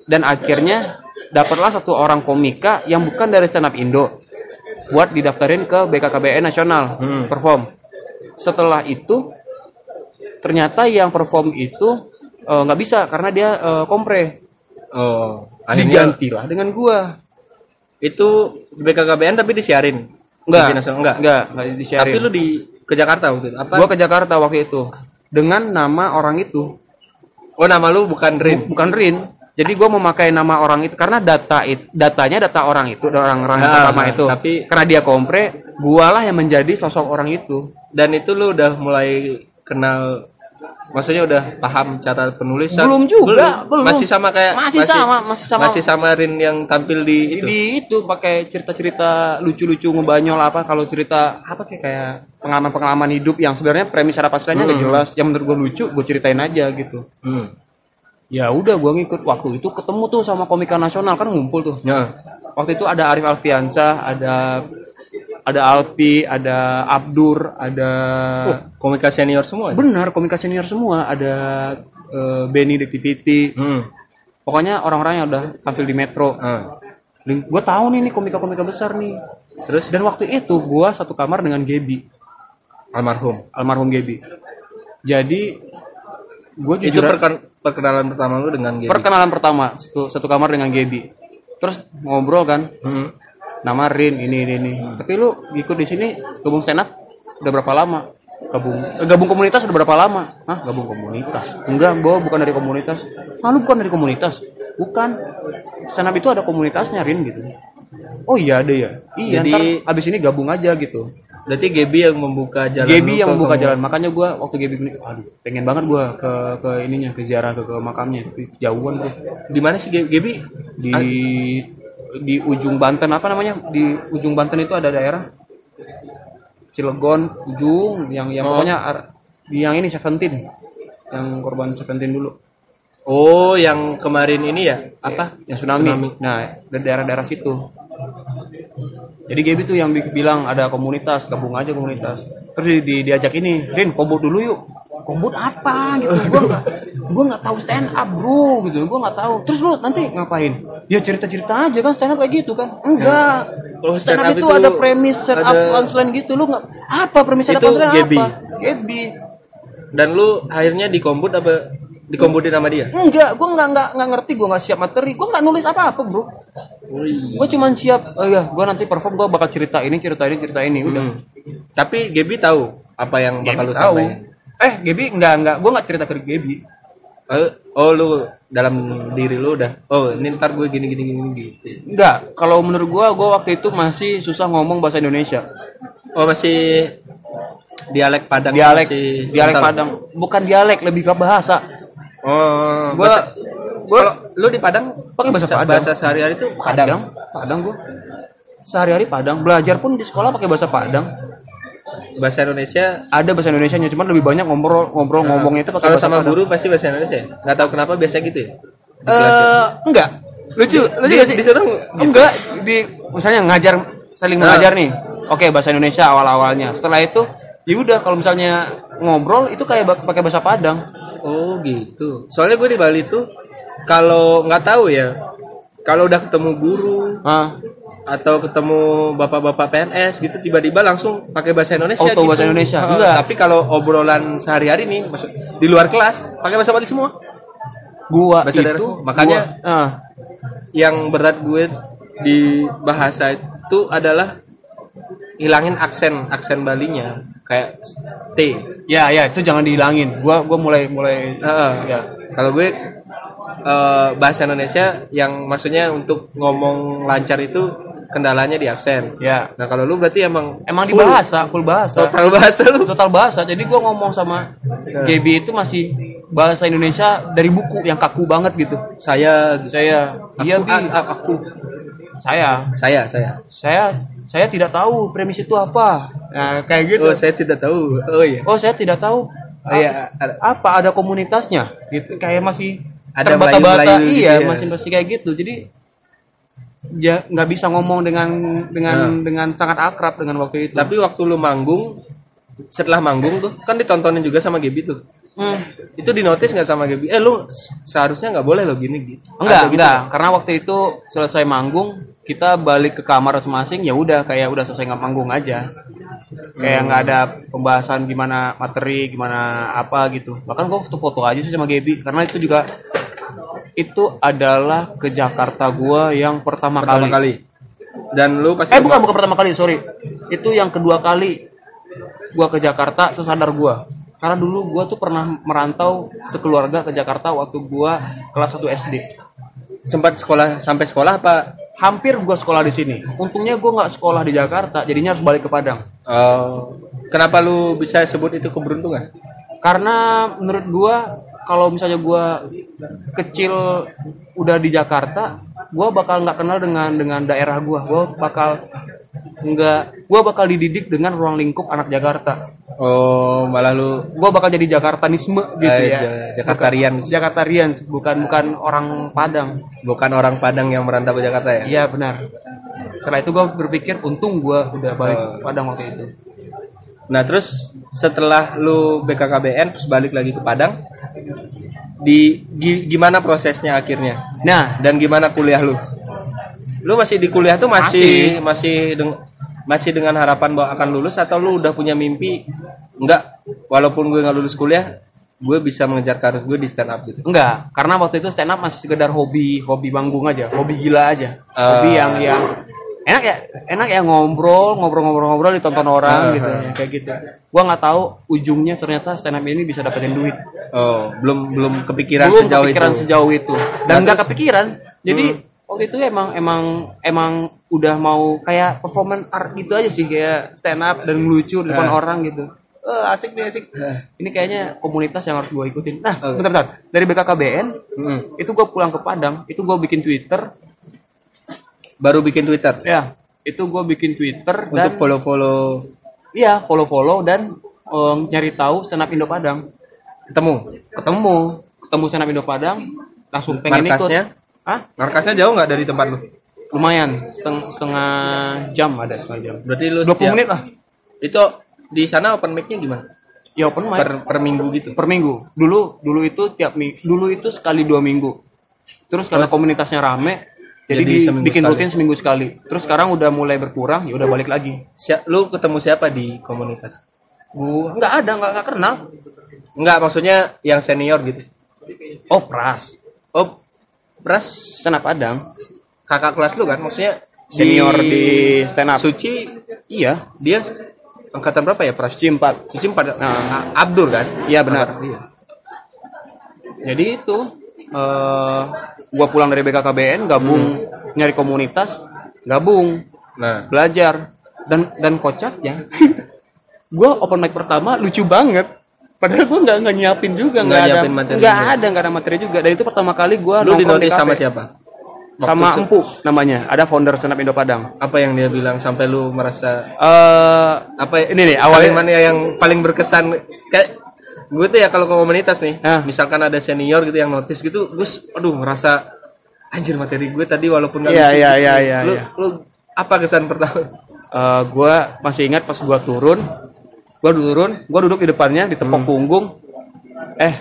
dan akhirnya dapatlah satu orang komika yang bukan dari stand up Indo buat didaftarin ke BKKBN nasional Hmm. perform setelah itu ternyata yang perform itu eh, nggak bisa karena dia eh, kompre Oh, akhirnya digantilah dengan gua itu BKKBN tapi disiarin. Enggak. Nasional enggak. nggak nggak disiarin Tapi lu di ke Jakarta waktu itu. Apa? gua ke Jakarta waktu itu dengan nama orang itu Oh, nama lu bukan Rin. bukan Rin. Jadi gue memakai nama orang itu karena data it, datanya data orang itu, orang-orang yang Ah, pertama ah, itu. tapi- karena dia kompre, gualah yang menjadi sosok orang itu. Dan itu lu udah mulai kenal maksudnya udah paham cara penulisan? Belum juga, belum. Masih sama kayak Masih sama, masih sama. Masih sama Rin yang tampil di itu. Di itu pakai cerita-cerita lucu-lucu ngebanyol apa kalau cerita apa kayak kayak pengalaman-pengalaman hidup yang sebenarnya premis harapan istilahnya nggak jelas. Yang menurut gue lucu, gue ceritain aja gitu. Hmm. Ya udah gue ngikut waktu itu ketemu tuh sama komika nasional kan ngumpul tuh. Ya. waktu itu ada Arif Alfiansyah, ada ada Alpi, ada Abdur, ada Oh, komika senior semua. ya? benar komika senior semua, ada eh, Benny Activity. Hmm. Pokoknya orang-orang yang udah tampil di Metro. Ah. Gue tahu nih nih komika-komika besar nih. Terus Dan waktu itu gue satu kamar dengan Gebi, almarhum. almarhum Gebi. Jadi gue Itu jujur perken- perkenalan pertama lu dengan Gaby. perkenalan pertama satu, satu kamar dengan Gebi. Terus ngobrol kan, Hmm. Nama Rin ini ini ini. Tapi lu ikut di sini gabung stand up udah berapa lama? Gabung eh, gabung komunitas udah berapa lama? Hah, gabung komunitas? Enggak, gua bukan dari komunitas. Ah, lu bukan dari komunitas? Bukan. Stand up itu ada komunitasnya Rin gitu. Oh iya ada ya. Iya, Jadi- ntar abis ini gabung aja gitu. Berarti Gaby yang membuka jalan. Gebi lu yang membuka komunitas. jalan. Makanya gua waktu Gebi ini, aduh, pengen banget gua ke ke ininya, ke ziarah ke, ke makamnya. Tapi Jauhan tuh Di mana sih Gaby? di di ujung Banten apa namanya di ujung Banten itu ada daerah Cilegon ujung yang yang Oh. pokoknya yang ini Seventeen yang korban Seventeen dulu Oh, yang kemarin ini ya? Apa? yang tsunami. Nah, dari daerah-daerah situ. Jadi Gaby tuh yang bi- bilang ada komunitas, gabung aja komunitas. Terus di, di- diajak ini, Rin, kombut dulu yuk. Kombut apa gitu? Gua nggak, gua nggak tahu stand up bro gitu. Gua nggak tahu. Terus lu nanti ngapain? Ya cerita-cerita aja kan stand up kayak gitu kan? Enggak. Kalau stand up stand up itu, itu ada premis setup ada- punchline gitu. Lu nggak apa premis setup Itu punchline Gaby. apa? Gaby. Dan lu akhirnya dikombut apa dikombutin sama dia? Enggak, gua nggak nggak nggak ngerti, gua nggak siap materi, gua nggak nulis apa-apa bro. Gue cuman siap, oh ya, gue nanti perform gue bakal cerita ini, cerita ini, cerita ini, udah. Hmm. Tapi Gaby tahu apa yang bakal lu Gaby tahu. sampaikan? Eh, Gaby enggak enggak, gue nggak cerita ke Gaby. Oh, oh, lu dalam diri lu udah. Oh, ini ntar gue gini gini gini gitu. Enggak, kalau menurut gue, gue waktu itu masih susah ngomong bahasa Indonesia. Oh, masih dialek Padang Dialek, masih dialek kental. Padang, bukan dialek, lebih ke bahasa. Oh, Gue bahasa- gua Kalau lu di Padang pakai bahasa sa- Padang. bahasa sehari-hari itu Padang. Padang, Padang gua. Sehari-hari Padang, belajar pun di sekolah pakai bahasa Padang. Bahasa Indonesia Ada bahasa Indonesia nya, cuman lebih banyak ngobrol ngobrol ngomongnya itu pakai kalau sama Padang. guru pasti bahasa Indonesia ya? Nggak tahu kenapa biasa gitu ya? Di ya? Eh, enggak. Lucu, lucu Di- gak sih? disuruh Enggak, di misalnya ngajar saling Nah. mengajar nih. Oke, bahasa Indonesia awal-awalnya. Setelah itu, ya udah kalau misalnya ngobrol itu kayak pakai bahasa Padang. Oh gitu. Soalnya gue di Bali tuh kalau nggak tahu ya, kalau udah ketemu guru Ah, atau ketemu bapak-bapak PNS gitu tiba-tiba langsung pakai bahasa Indonesia Auto gitu. bahasa Indonesia. Enggak. Tapi kalau obrolan sehari-hari nih maksud di luar kelas pakai bahasa Bali semua. gua Bahasa itu daerah semua. Makanya- gua- ah, Yang berat gue di bahasa itu adalah hilangin aksen aksen Balinya kayak T. ya ya itu jangan dihilangin. Gua gua mulai mulai Heeh. ya. Kalau gue eh, bahasa Indonesia yang maksudnya untuk ngomong lancar itu kendalanya di aksen. Ya. Nah kalau lu berarti emang Emang di full bahasa, full bahasa. total bahasa lu. total bahasa. Jadi gua ngomong sama GB itu masih bahasa Indonesia dari buku yang kaku banget gitu. Saya. Saya, iya Aku- Bi. a- a- aku saya, saya saya. saya, saya tidak tahu premis itu apa. Nah, kayak gitu. Oh saya tidak tahu. Oh iya. Oh, saya tidak tahu. Oh, iya, ada- Apa ada komunitasnya? Gitu. Kayak masih Ada terbata-bata. Melayu-Melayu gitu Iya, ya. masih masih kayak gitu. Jadi ya nggak bisa ngomong dengan dengan Nah. dengan sangat akrab dengan waktu itu. Tapi waktu lu manggung setelah manggung tuh kan ditontonin juga sama Gaby tuh. Hmm. Itu di notice nggak sama Gaby? Eh lu seharusnya nggak boleh lo gini gitu. Enggak, gitu enggak. Karena waktu itu selesai manggung, kita balik ke kamar masing-masing, ya udah kayak udah selesai nggak manggung aja. Kayak nggak ada pembahasan gimana materi, gimana apa gitu. Bahkan gue foto-foto aja sih sama Gaby, karena itu juga itu adalah ke Jakarta gua yang pertama, pertama kali. kali. Dan lu pasti Eh bukan bukan pertama kali, sorry. Itu yang kedua kali gua ke Jakarta sesadar gua. Karena dulu gua tuh pernah merantau sekeluarga ke Jakarta waktu gua kelas 1 SD. sempat sekolah sampai sekolah apa? hampir gua sekolah di sini. Untungnya gua nggak sekolah di Jakarta, jadinya harus balik ke Padang. Oh, kenapa lu bisa sebut itu keberuntungan? Karena menurut gua kalau misalnya gua kecil udah di Jakarta, gua bakal nggak kenal dengan dengan daerah gua. Gua bakal nggak, gua bakal dididik dengan ruang lingkup anak Jakarta. Oh, malah lu Gua bakal jadi Jakartanisme gitu Eh, ya. Ja- Jakartarians. Jakartarians, bukan bukan orang Padang. bukan orang Padang yang merantau ke Jakarta ya? Iya benar. Setelah itu gua berpikir untung gua udah balik Oh. Padang waktu itu. Nah, terus setelah lu BKKBN terus balik lagi ke Padang di gi- gimana prosesnya akhirnya? Nah, Dan gimana kuliah lu? Lu masih di kuliah tuh masih masih deng- masih dengan harapan bahwa akan lulus atau lu udah punya mimpi enggak walaupun gue nggak lulus kuliah gue bisa mengejar karir gue di stand up gitu Enggak, karena waktu itu stand up masih sekedar hobi, hobi manggung aja, hobi gila aja. Ah. Hobi yang yang enak ya, enak ya ngobrol, ngobrol-ngobrol-ngobrol ditonton orang Ah. gitu, kayak gitu. Gua nggak tahu ujungnya ternyata stand up ini bisa dapetin duit. oh belum belum kepikiran Belum sejauh kepikiran itu sejauh itu. Nah, Dan nggak terus- kepikiran. Jadi Hmm. waktu itu emang emang emang udah mau kayak performance art gitu aja sih kayak stand up dan ngelucu di depan Ah. orang gitu. Eh, asik nih asik. Ini kayaknya komunitas yang harus gue ikutin. Nah, Oh. bentar-bentar. Dari BKKBN Mm. itu gue pulang ke Padang itu gue bikin Twitter baru bikin Twitter? Ya. Itu gue bikin Twitter untuk dan follow-follow? Iya follow follow dan eh, nyari tahu stand up Indo Padang. Ketemu? Ketemu. Ketemu stand up Indo Padang langsung pengen Markasnya? ikut ah markasnya jauh nggak dari tempat lu? Lumayan. Seteng- setengah jam ada setengah jam. Berarti lu 20 setiap- menit lah. Itu di sana open mic-nya gimana? Ya open mic. Per, per, per minggu gitu? Minggu. Dulu dulu itu tiap minggu dulu itu sekali dua minggu. Terus karena komunitasnya rame jadi, Jadi di- seminggu bikin sekali. rutin seminggu sekali terus sekarang udah mulai berkurang ya udah balik lagi Si- lu ketemu siapa di komunitas gua nggak ada nggak nggak kenal Enggak, maksudnya yang senior gitu. oh pras Oh, Pras stand up Padang kakak kelas lu kan? Maksudnya senior di stand up Suci iya dia angkatan berapa ya Pras? Suci 4 Suci Nah. Abdur kan? Iya, benar. Iya. jadi itu eh gua pulang dari BKKBN gabung. Nyari komunitas gabung. Nah, belajar. Dan dan kocaknya <laughs> gua open mic pertama lucu banget. Padahal gue nggak nggak nyiapin juga, Nggak ada, nggak ada, nggak ada materi juga. Dan itu pertama kali gue Lu di notice sama siapa? Sama Waktu se- Empu namanya, ada founder up Indo Padang. Apa yang dia bilang sampai lu merasa Eh, apa ya- Ini nih, awalnya- mana yang paling berkesan? Kayak gue tuh ya kalau ke komunitas nih Ah. misalkan ada senior gitu yang notice gitu gue aduh ngerasa anjir materi gue tadi walaupun nggak Iya, lucu iya, gitu. iya, iya, lu, iya. lu apa kesan pertama eh, gue masih ingat pas gue turun, gue turun, gue duduk di depannya, ditepok Hmm. punggung. Eh,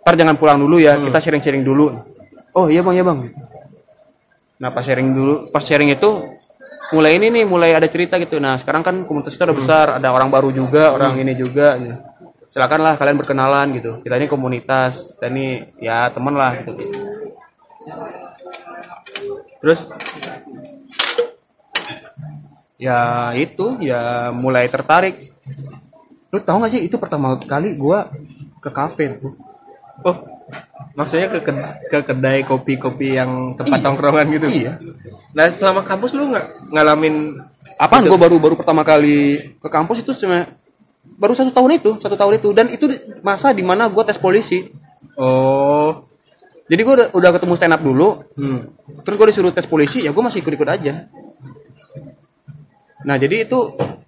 ntar jangan pulang dulu ya, kita sharing-sharing dulu. Oh iya bang, iya bang. Nah pas sharing dulu, pas sharing itu mulai ini nih, mulai ada cerita gitu. Nah sekarang kan komunitas kita udah besar, ada orang baru juga, orang ini juga. gitu. Silakanlah kalian berkenalan gitu. Kita ini komunitas, kita ini ya teman lah gitu. terus Ya itu, ya mulai tertarik. Lu tau gak sih itu pertama kali gua ke kafe tuh. oh maksudnya ke ked- ke kedai kopi-kopi yang tempat tongkrongan gitu Iya. nah selama kampus lu nggak ngalamin Apaan gua baru baru pertama kali ke kampus itu cuma baru satu tahun itu, satu tahun itu dan itu di- masa di mana gua tes polisi. oh Jadi gua udah, udah ketemu stand up dulu, hmm. terus gua disuruh tes polisi, ya gua masih ikut-ikut aja. Nah jadi itu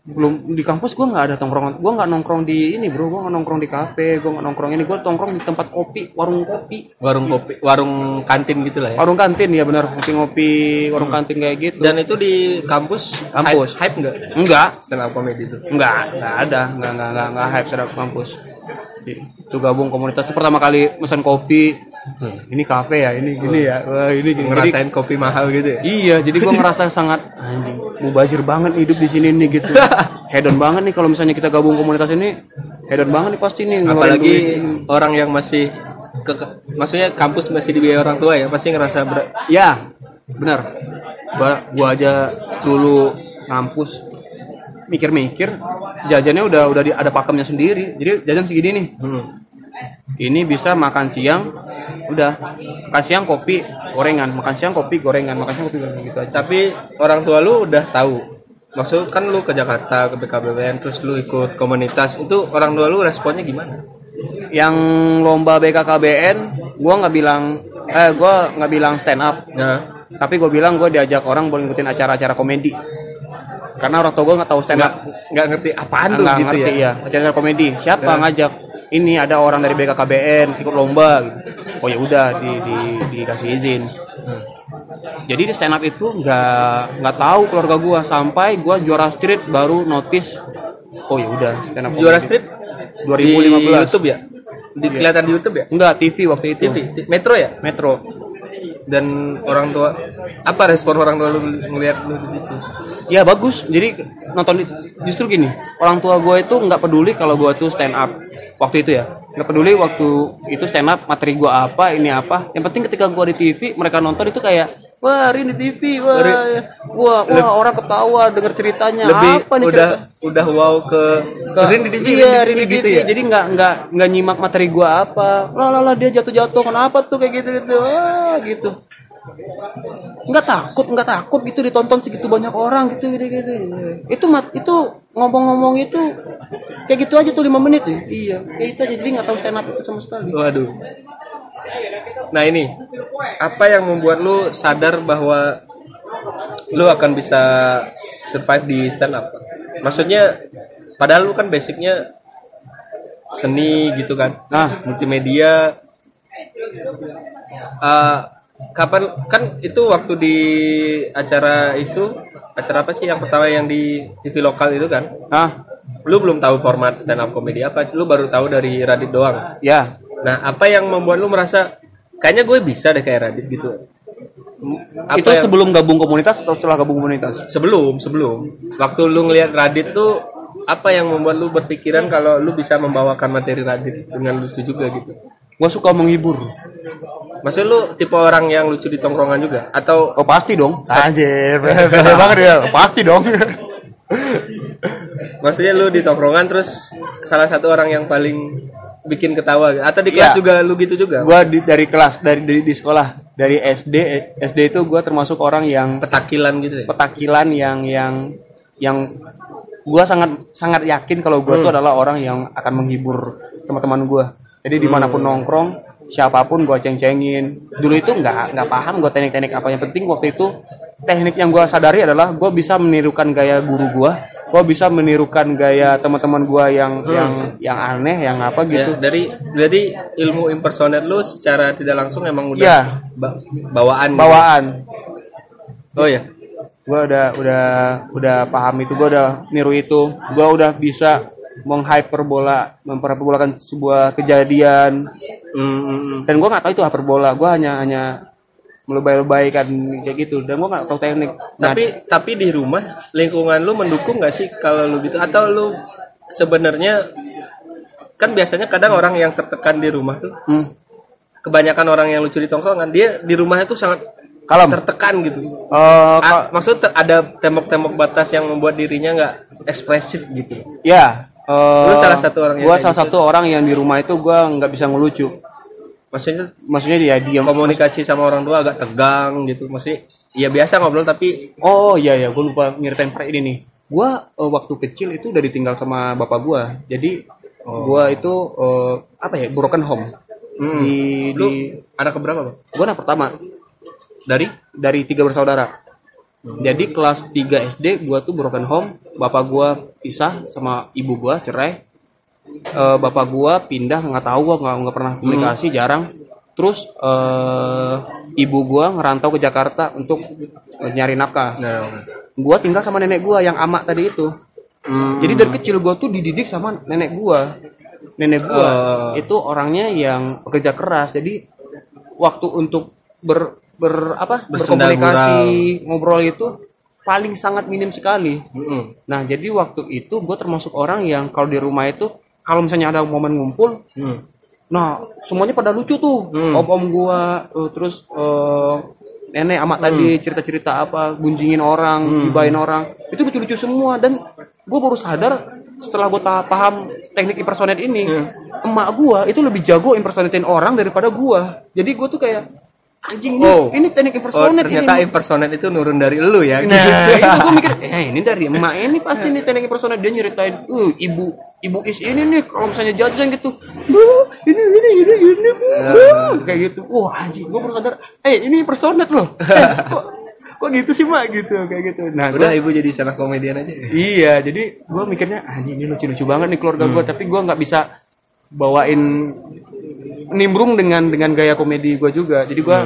belum di kampus gua nggak ada tongkrongan, gua nggak nongkrong di ini bro, gua nggak nongkrong di kafe, gua nggak nongkrong ini, gua nongkrong di tempat kopi, warung kopi. warung kopi warung kantin gitu lah ya? Warung kantin ya benar, ngopi-ngopi warung kantin kayak gitu. dan itu di kampus? Kampus. hype, hype nggak? Enggak, stand up comedy itu? Enggak, enggak ada, enggak enggak enggak, enggak hype secara kampus. Itu gabung komunitas. Itu pertama kali pesan kopi. Ini kafe ya, ini gini ya. Wah, ini gini. Jadi, ngerasain kopi mahal gitu ya? Iya, jadi gua ngerasa sangat anjing, mubazir banget hidup di sini nih gitu. <laughs> Hedon banget nih kalau misalnya kita gabung komunitas ini. Hedon banget nih pasti nih apalagi duit. orang yang masih ke, ke- maksudnya kampus masih dibiayai orang tua ya pasti ngerasa ber- Ya, benar. Gua, gua aja dulu ngampus mikir-mikir jajannya udah udah di, ada pakemnya sendiri. Jadi jajan segini nih. hmm. Ini bisa makan siang udah. Makan siang kopi gorengan, makan siang kopi gorengan, makan siang kopi gorengan gitu aja. tapi orang tua lu udah tahu. Maksud kan lu ke Jakarta ke BKBN terus lu ikut komunitas itu orang tua lu responnya gimana? Yang lomba BKKBN gua nggak bilang eh gua nggak bilang stand up, nah tapi gue bilang gue diajak orang buat ngikutin acara-acara komedi. Karena orang tua gue nggak tahu stand up. nggak ngerti apaan tuh nggak gitu ngerti ya. ya acara-acara komedi. Siapa Nah. ngajak ini ada orang dari BKKBN ikut lomba gitu. oh ya udah di, di dikasih izin. Hmm. jadi di stand up itu nggak nggak tahu keluarga gua. Sampai gua juara street baru notice oh ya udah stand up juara comedy. strip 2015 di YouTube ya? Di kelihatan di YouTube ya? Enggak TV waktu itu. TV Metro ya? Metro dan orang tua apa respon orang tua lu ngelihat lu gitu ya bagus. Jadi nonton justru gini orang tua gue itu nggak peduli kalau gue tuh stand up. Waktu itu ya nggak peduli waktu itu stand up materi gue apa ini apa. Yang penting ketika gue di TV mereka nonton itu kayak wah Rin di TV wah. Rin- wah wah orang ketawa denger ceritanya. Lebih apa nih udah cerita? udah wow ke ke Rin di TV, iya Rin di di gitu TV ya? Jadi nggak nggak nggak nyimak materi gue apa. Lah lah lah dia jatuh jatuh kenapa tuh kayak gitu gitu ah gitu nggak takut nggak takut gitu ditonton segitu banyak orang gitu gitu, gitu. itu mat itu ngomong-ngomong itu kayak gitu aja tuh lima menit ya. Iya kayak itu aja. Jadi nggak tahu stand up itu sama sekali. Waduh. Nah ini. Apa yang membuat lu sadar bahwa lu akan bisa survive di stand up? Maksudnya padahal lu kan basicnya seni gitu kan? Nah multimedia. Eh, kapan kan itu waktu di acara itu acara apa sih yang pertama yang di TV lokal itu kan? Ah lu belum tahu format stand up comedy apa lu baru tahu dari Radit doang. Ya. Nah apa yang membuat lu merasa kayaknya gue bisa deh kayak Radit gitu? Apa itu yang- sebelum gabung komunitas atau setelah gabung komunitas? Sebelum sebelum. Waktu lu ngelihat Radit tuh apa yang membuat lu berpikiran kalau lu bisa membawakan materi Radit dengan lucu juga gitu gua suka menghibur Maksud lu tipe orang yang lucu di tongkrongan juga? Atau oh pasti dong. Anjir <laughs> banget ya. Pasti dong. <laughs> Maksudnya lu di tongkrongan terus salah satu orang yang paling bikin ketawa atau di kelas Iya. juga lu gitu juga? Gua di, dari kelas dari, dari di sekolah. Dari SD SD itu gua termasuk orang yang petakilan gitu ya? petakilan yang yang yang gue sangat sangat yakin kalau gue Hmm. tuh adalah orang yang akan menghibur teman-teman gue jadi di mana pun Hmm. nongkrong siapa pun gue ceng-cengin dulu itu nggak nggak paham gue teknik-teknik apa yang penting waktu itu teknik yang gue sadari adalah gue bisa menirukan gaya guru gue gue bisa menirukan gaya teman-teman gue yang yang yang aneh yang apa Hmm. Ya, gitu dari jadi ilmu impersonate lu secara tidak langsung emang udah Iya. ba- bawaan. gitu. bawaan Oh ya. gue udah udah udah paham itu gue udah niru itu gue udah bisa menghyperbola memperbolahkan sebuah kejadian. Hmm, hmm, hmm. dan gue nggak tahu itu hyperbola. Gue hanya hanya melebay-lebaykan kayak gitu. Dan gue nggak tahu teknik. Nah, Tapi tapi di rumah lingkungan lu mendukung nggak sih kalau lu gitu? Atau lu sebenarnya kan biasanya kadang orang yang tertekan di rumah tuh hmm, kebanyakan orang yang lucu di tongkrongan dia di rumahnya tuh sangat kalem. tertekan gitu. A- maksud ter- ada tembok-tembok batas yang membuat dirinya nggak ekspresif gitu. ya eh, Lu salah satu orang yang salah gitu. satu orang yang di rumah itu gue nggak bisa ngelucu Maksudnya maksudnya dia diam komunikasi sama orang tua agak tegang gitu. Maksudnya ya biasa ngobrol tapi Oh iya ya, gue lupa nyeritain per ini nih. Gua eh, waktu kecil itu udah ditinggal sama bapak gua. Jadi gua itu eh, apa ya broken home. Hmm. Di, lu di anak keberapa, Bang? gua anak pertama Dari dari tiga bersaudara. Jadi kelas 3 SD gua tuh broken home. Bapak gua pisah sama ibu gua cerai. Eh, bapak gua pindah nggak tahu gua nggak nggak pernah komunikasi jarang. Terus eh, ibu gua ngerantau ke Jakarta untuk nyari nafkah. nah, Gua tinggal sama nenek gua yang amak tadi itu. hmm. Jadi dari kecil gua tuh dididik sama nenek gua. Nenek gua Oh. itu orangnya yang pekerja keras. Jadi waktu untuk ber, ber apa berkomunikasi ngobrol itu paling sangat minim sekali. Mm-mm. Nah jadi waktu itu gue termasuk orang yang kalau di rumah itu kalau misalnya ada momen ngumpul, Hmm. nah semuanya pada lucu tuh. Hmm. Om-om gua eh, terus eh, nenek amat tadi cerita-cerita apa, gunjingin orang, Hmm. gibain orang, itu lucu-lucu semua dan gue baru sadar setelah gue paham teknik impersonate ini, emak gua itu lebih jago impersonatein orang daripada gua. Jadi gue tuh kayak anjing ini, Oh. ini teknik Oh, impersonate ternyata ini. impersonate itu nurun dari lu ya. Nah, <laughs> itu gue mikir, eh ini dari emak ini pasti nih teknik impersonate dia nyeritain, uh ibu ibu is ini nih kalau misalnya jajan gitu, bu ini ini ini ini bu, bu." kayak gitu, wah anjing gue baru sadar, eh ini impersonate loh, <laughs> Eh, kok kok gitu sih mak gitu kayak gitu. Nah, Udah gua- ibu jadi salah komedian aja. iya jadi gue mikirnya anjing ini lucu-lucu banget nih keluarga gue, tapi gue nggak bisa bawain nimbrung dengan dengan gaya komedi gue juga jadi gue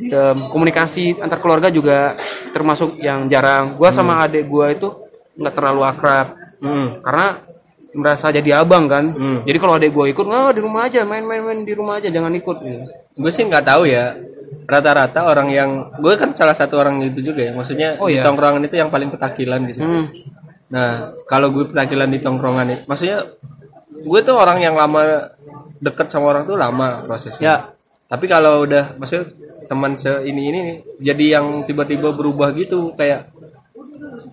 em, komunikasi antar keluarga juga termasuk yang jarang gue sama adik gue itu nggak terlalu akrab Hmm. karena merasa jadi abang kan Hmm. jadi kalau adik gue ikut nggak di rumah aja main-main di rumah aja jangan ikut gitu. Gue sih nggak tahu ya. Rata-rata orang yang gue kan salah satu orang itu juga ya. Maksudnya Oh, di iya. tongkrongan itu yang paling petakilan gitu. Hmm. Nah, kalau gue petakilan di tongkrongan itu, maksudnya gue tuh orang yang lama deket sama orang tuh lama prosesnya. ya Tapi kalau udah maksudnya teman se ini ini nih, jadi yang tiba-tiba berubah gitu kayak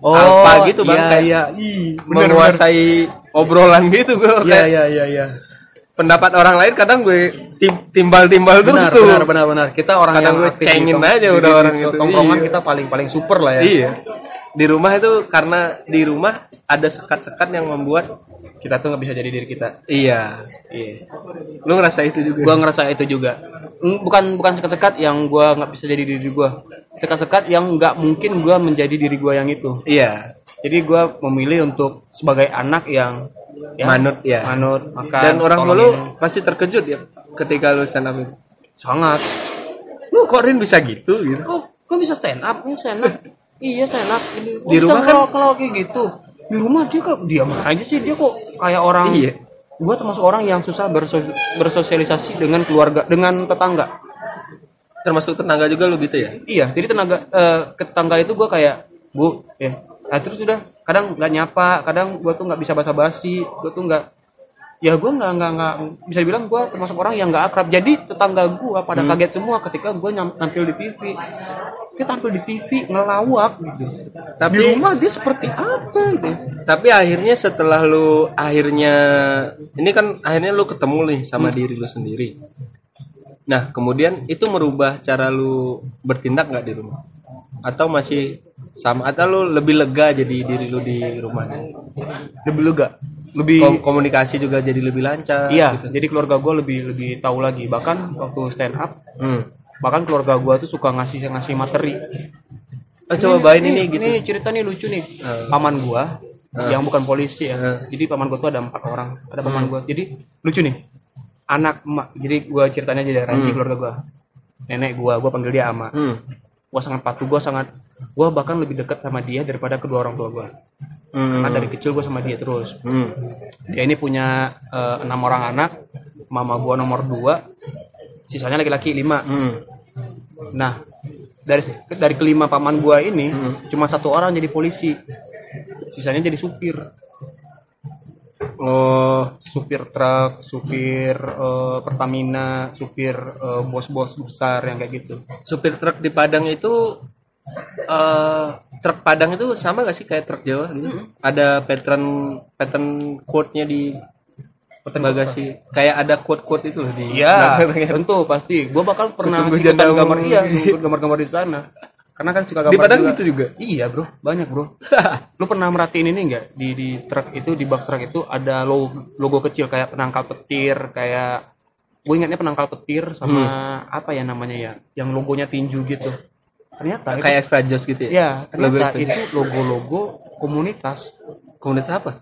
oh Alpha gitu, Bang, iya, kayak iya Ih, bener, menguasai obrolan gitu gue bener. iya iya iya iya pendapat orang lain kadang gue tim- timbal-timbal terus benar, tuh. benar benar benar kita orang Kadang yang gue cengin di aja di- udah di- orang itu. tongkrongan Iya. kita paling paling super lah ya Iya. Di rumah itu karena di rumah ada sekat-sekat yang membuat kita tuh nggak bisa jadi diri kita iya. iya Lu ngerasa itu juga? gua ngerasa itu juga bukan bukan sekat-sekat yang gua nggak bisa jadi diri gua sekat-sekat yang nggak mungkin gua menjadi diri gua yang itu Iya. jadi gua memilih untuk sebagai anak yang ya, Manut ya. manut makan Dan orang lu pasti terkejut ya ketika lu stand up itu. sangat Lu kok Rin bisa gitu gitu? kok kok bisa stand up ini stand up <laughs> iya stand up Ini- Di rumah kan- kalau kalau kayak gitu di rumah dia kok diam aja sih dia kok kayak orang Iya. gue termasuk orang yang susah berso- bersosialisasi dengan keluarga dengan tetangga Termasuk tetangga juga lu gitu ya? iya jadi tenaga eh, ke tetangga itu gue kayak bu ya nah, terus udah kadang nggak nyapa kadang gue tuh nggak bisa basa-basi gue tuh nggak ya gue nggak nggak nggak bisa dibilang gue termasuk orang yang nggak akrab. Jadi tetangga gue pada kaget semua ketika gue tampil di TV dia tampil di TV ngelawak gitu. Tapi di rumah dia seperti apa gitu? Tapi akhirnya setelah lu akhirnya ini kan akhirnya lu ketemu nih sama diri lu sendiri. Nah, kemudian itu merubah cara lu bertindak nggak di rumah? Atau masih sama atau lu lebih lega jadi diri lu di rumahnya lebih lega lebih Kom- komunikasi juga jadi lebih lancar iya gitu. jadi keluarga gue lebih lebih tahu lagi bahkan waktu stand up Hmm. bahkan keluarga gue tuh suka ngasih ngasih materi Oh, coba bawain ini gitu Ini cerita nih lucu nih. Eh. Paman gua yang bukan polisi ya. Eh. Jadi paman gua tuh ada empat orang. Ada paman Hmm. gua. Jadi lucu nih. Anak emak. Jadi gua ceritanya aja dari ranci keluarga gua. Nenek gua, gua panggil dia ama. Hmm. Gua sangat patuh, gua sangat gua bahkan lebih dekat sama dia daripada kedua orang tua gua. Hmm. Karena dari kecil gua sama dia terus. Hmm. Dia ini punya eh, enam orang anak. Mama gua nomor dua. Sisanya laki-laki lima. Hmm. Nah, dari dari kelima paman gua ini cuma satu orang jadi polisi. Sisanya jadi supir. Oh, Supir truk, supir eh, Pertamina, supir eh, bos-bos besar yang kayak gitu. supir truk di Padang itu eh truk Padang itu sama gak sih kayak truk Jawa gitu? Ada pattern pattern quote-nya di bagasi. Kayak ada quote-quote itu loh di Iya, tentu pasti. Gua bakal pernah gambar iya, gambar-gambar di sana. Karena kan suka gambar Di Padang juga. gitu juga. Iya bro, banyak bro. <laughs> Lu pernah merhatiin ini nggak di di truk itu di bak truk itu ada logo, logo kecil kayak penangkal petir, kayak gue ingatnya penangkal petir sama Hmm. apa ya namanya ya, yang logonya tinju gitu. Ternyata itu, Kayak extra joss gitu ya. ya Logo ternyata itu. itu logo-logo komunitas. Komunitas apa?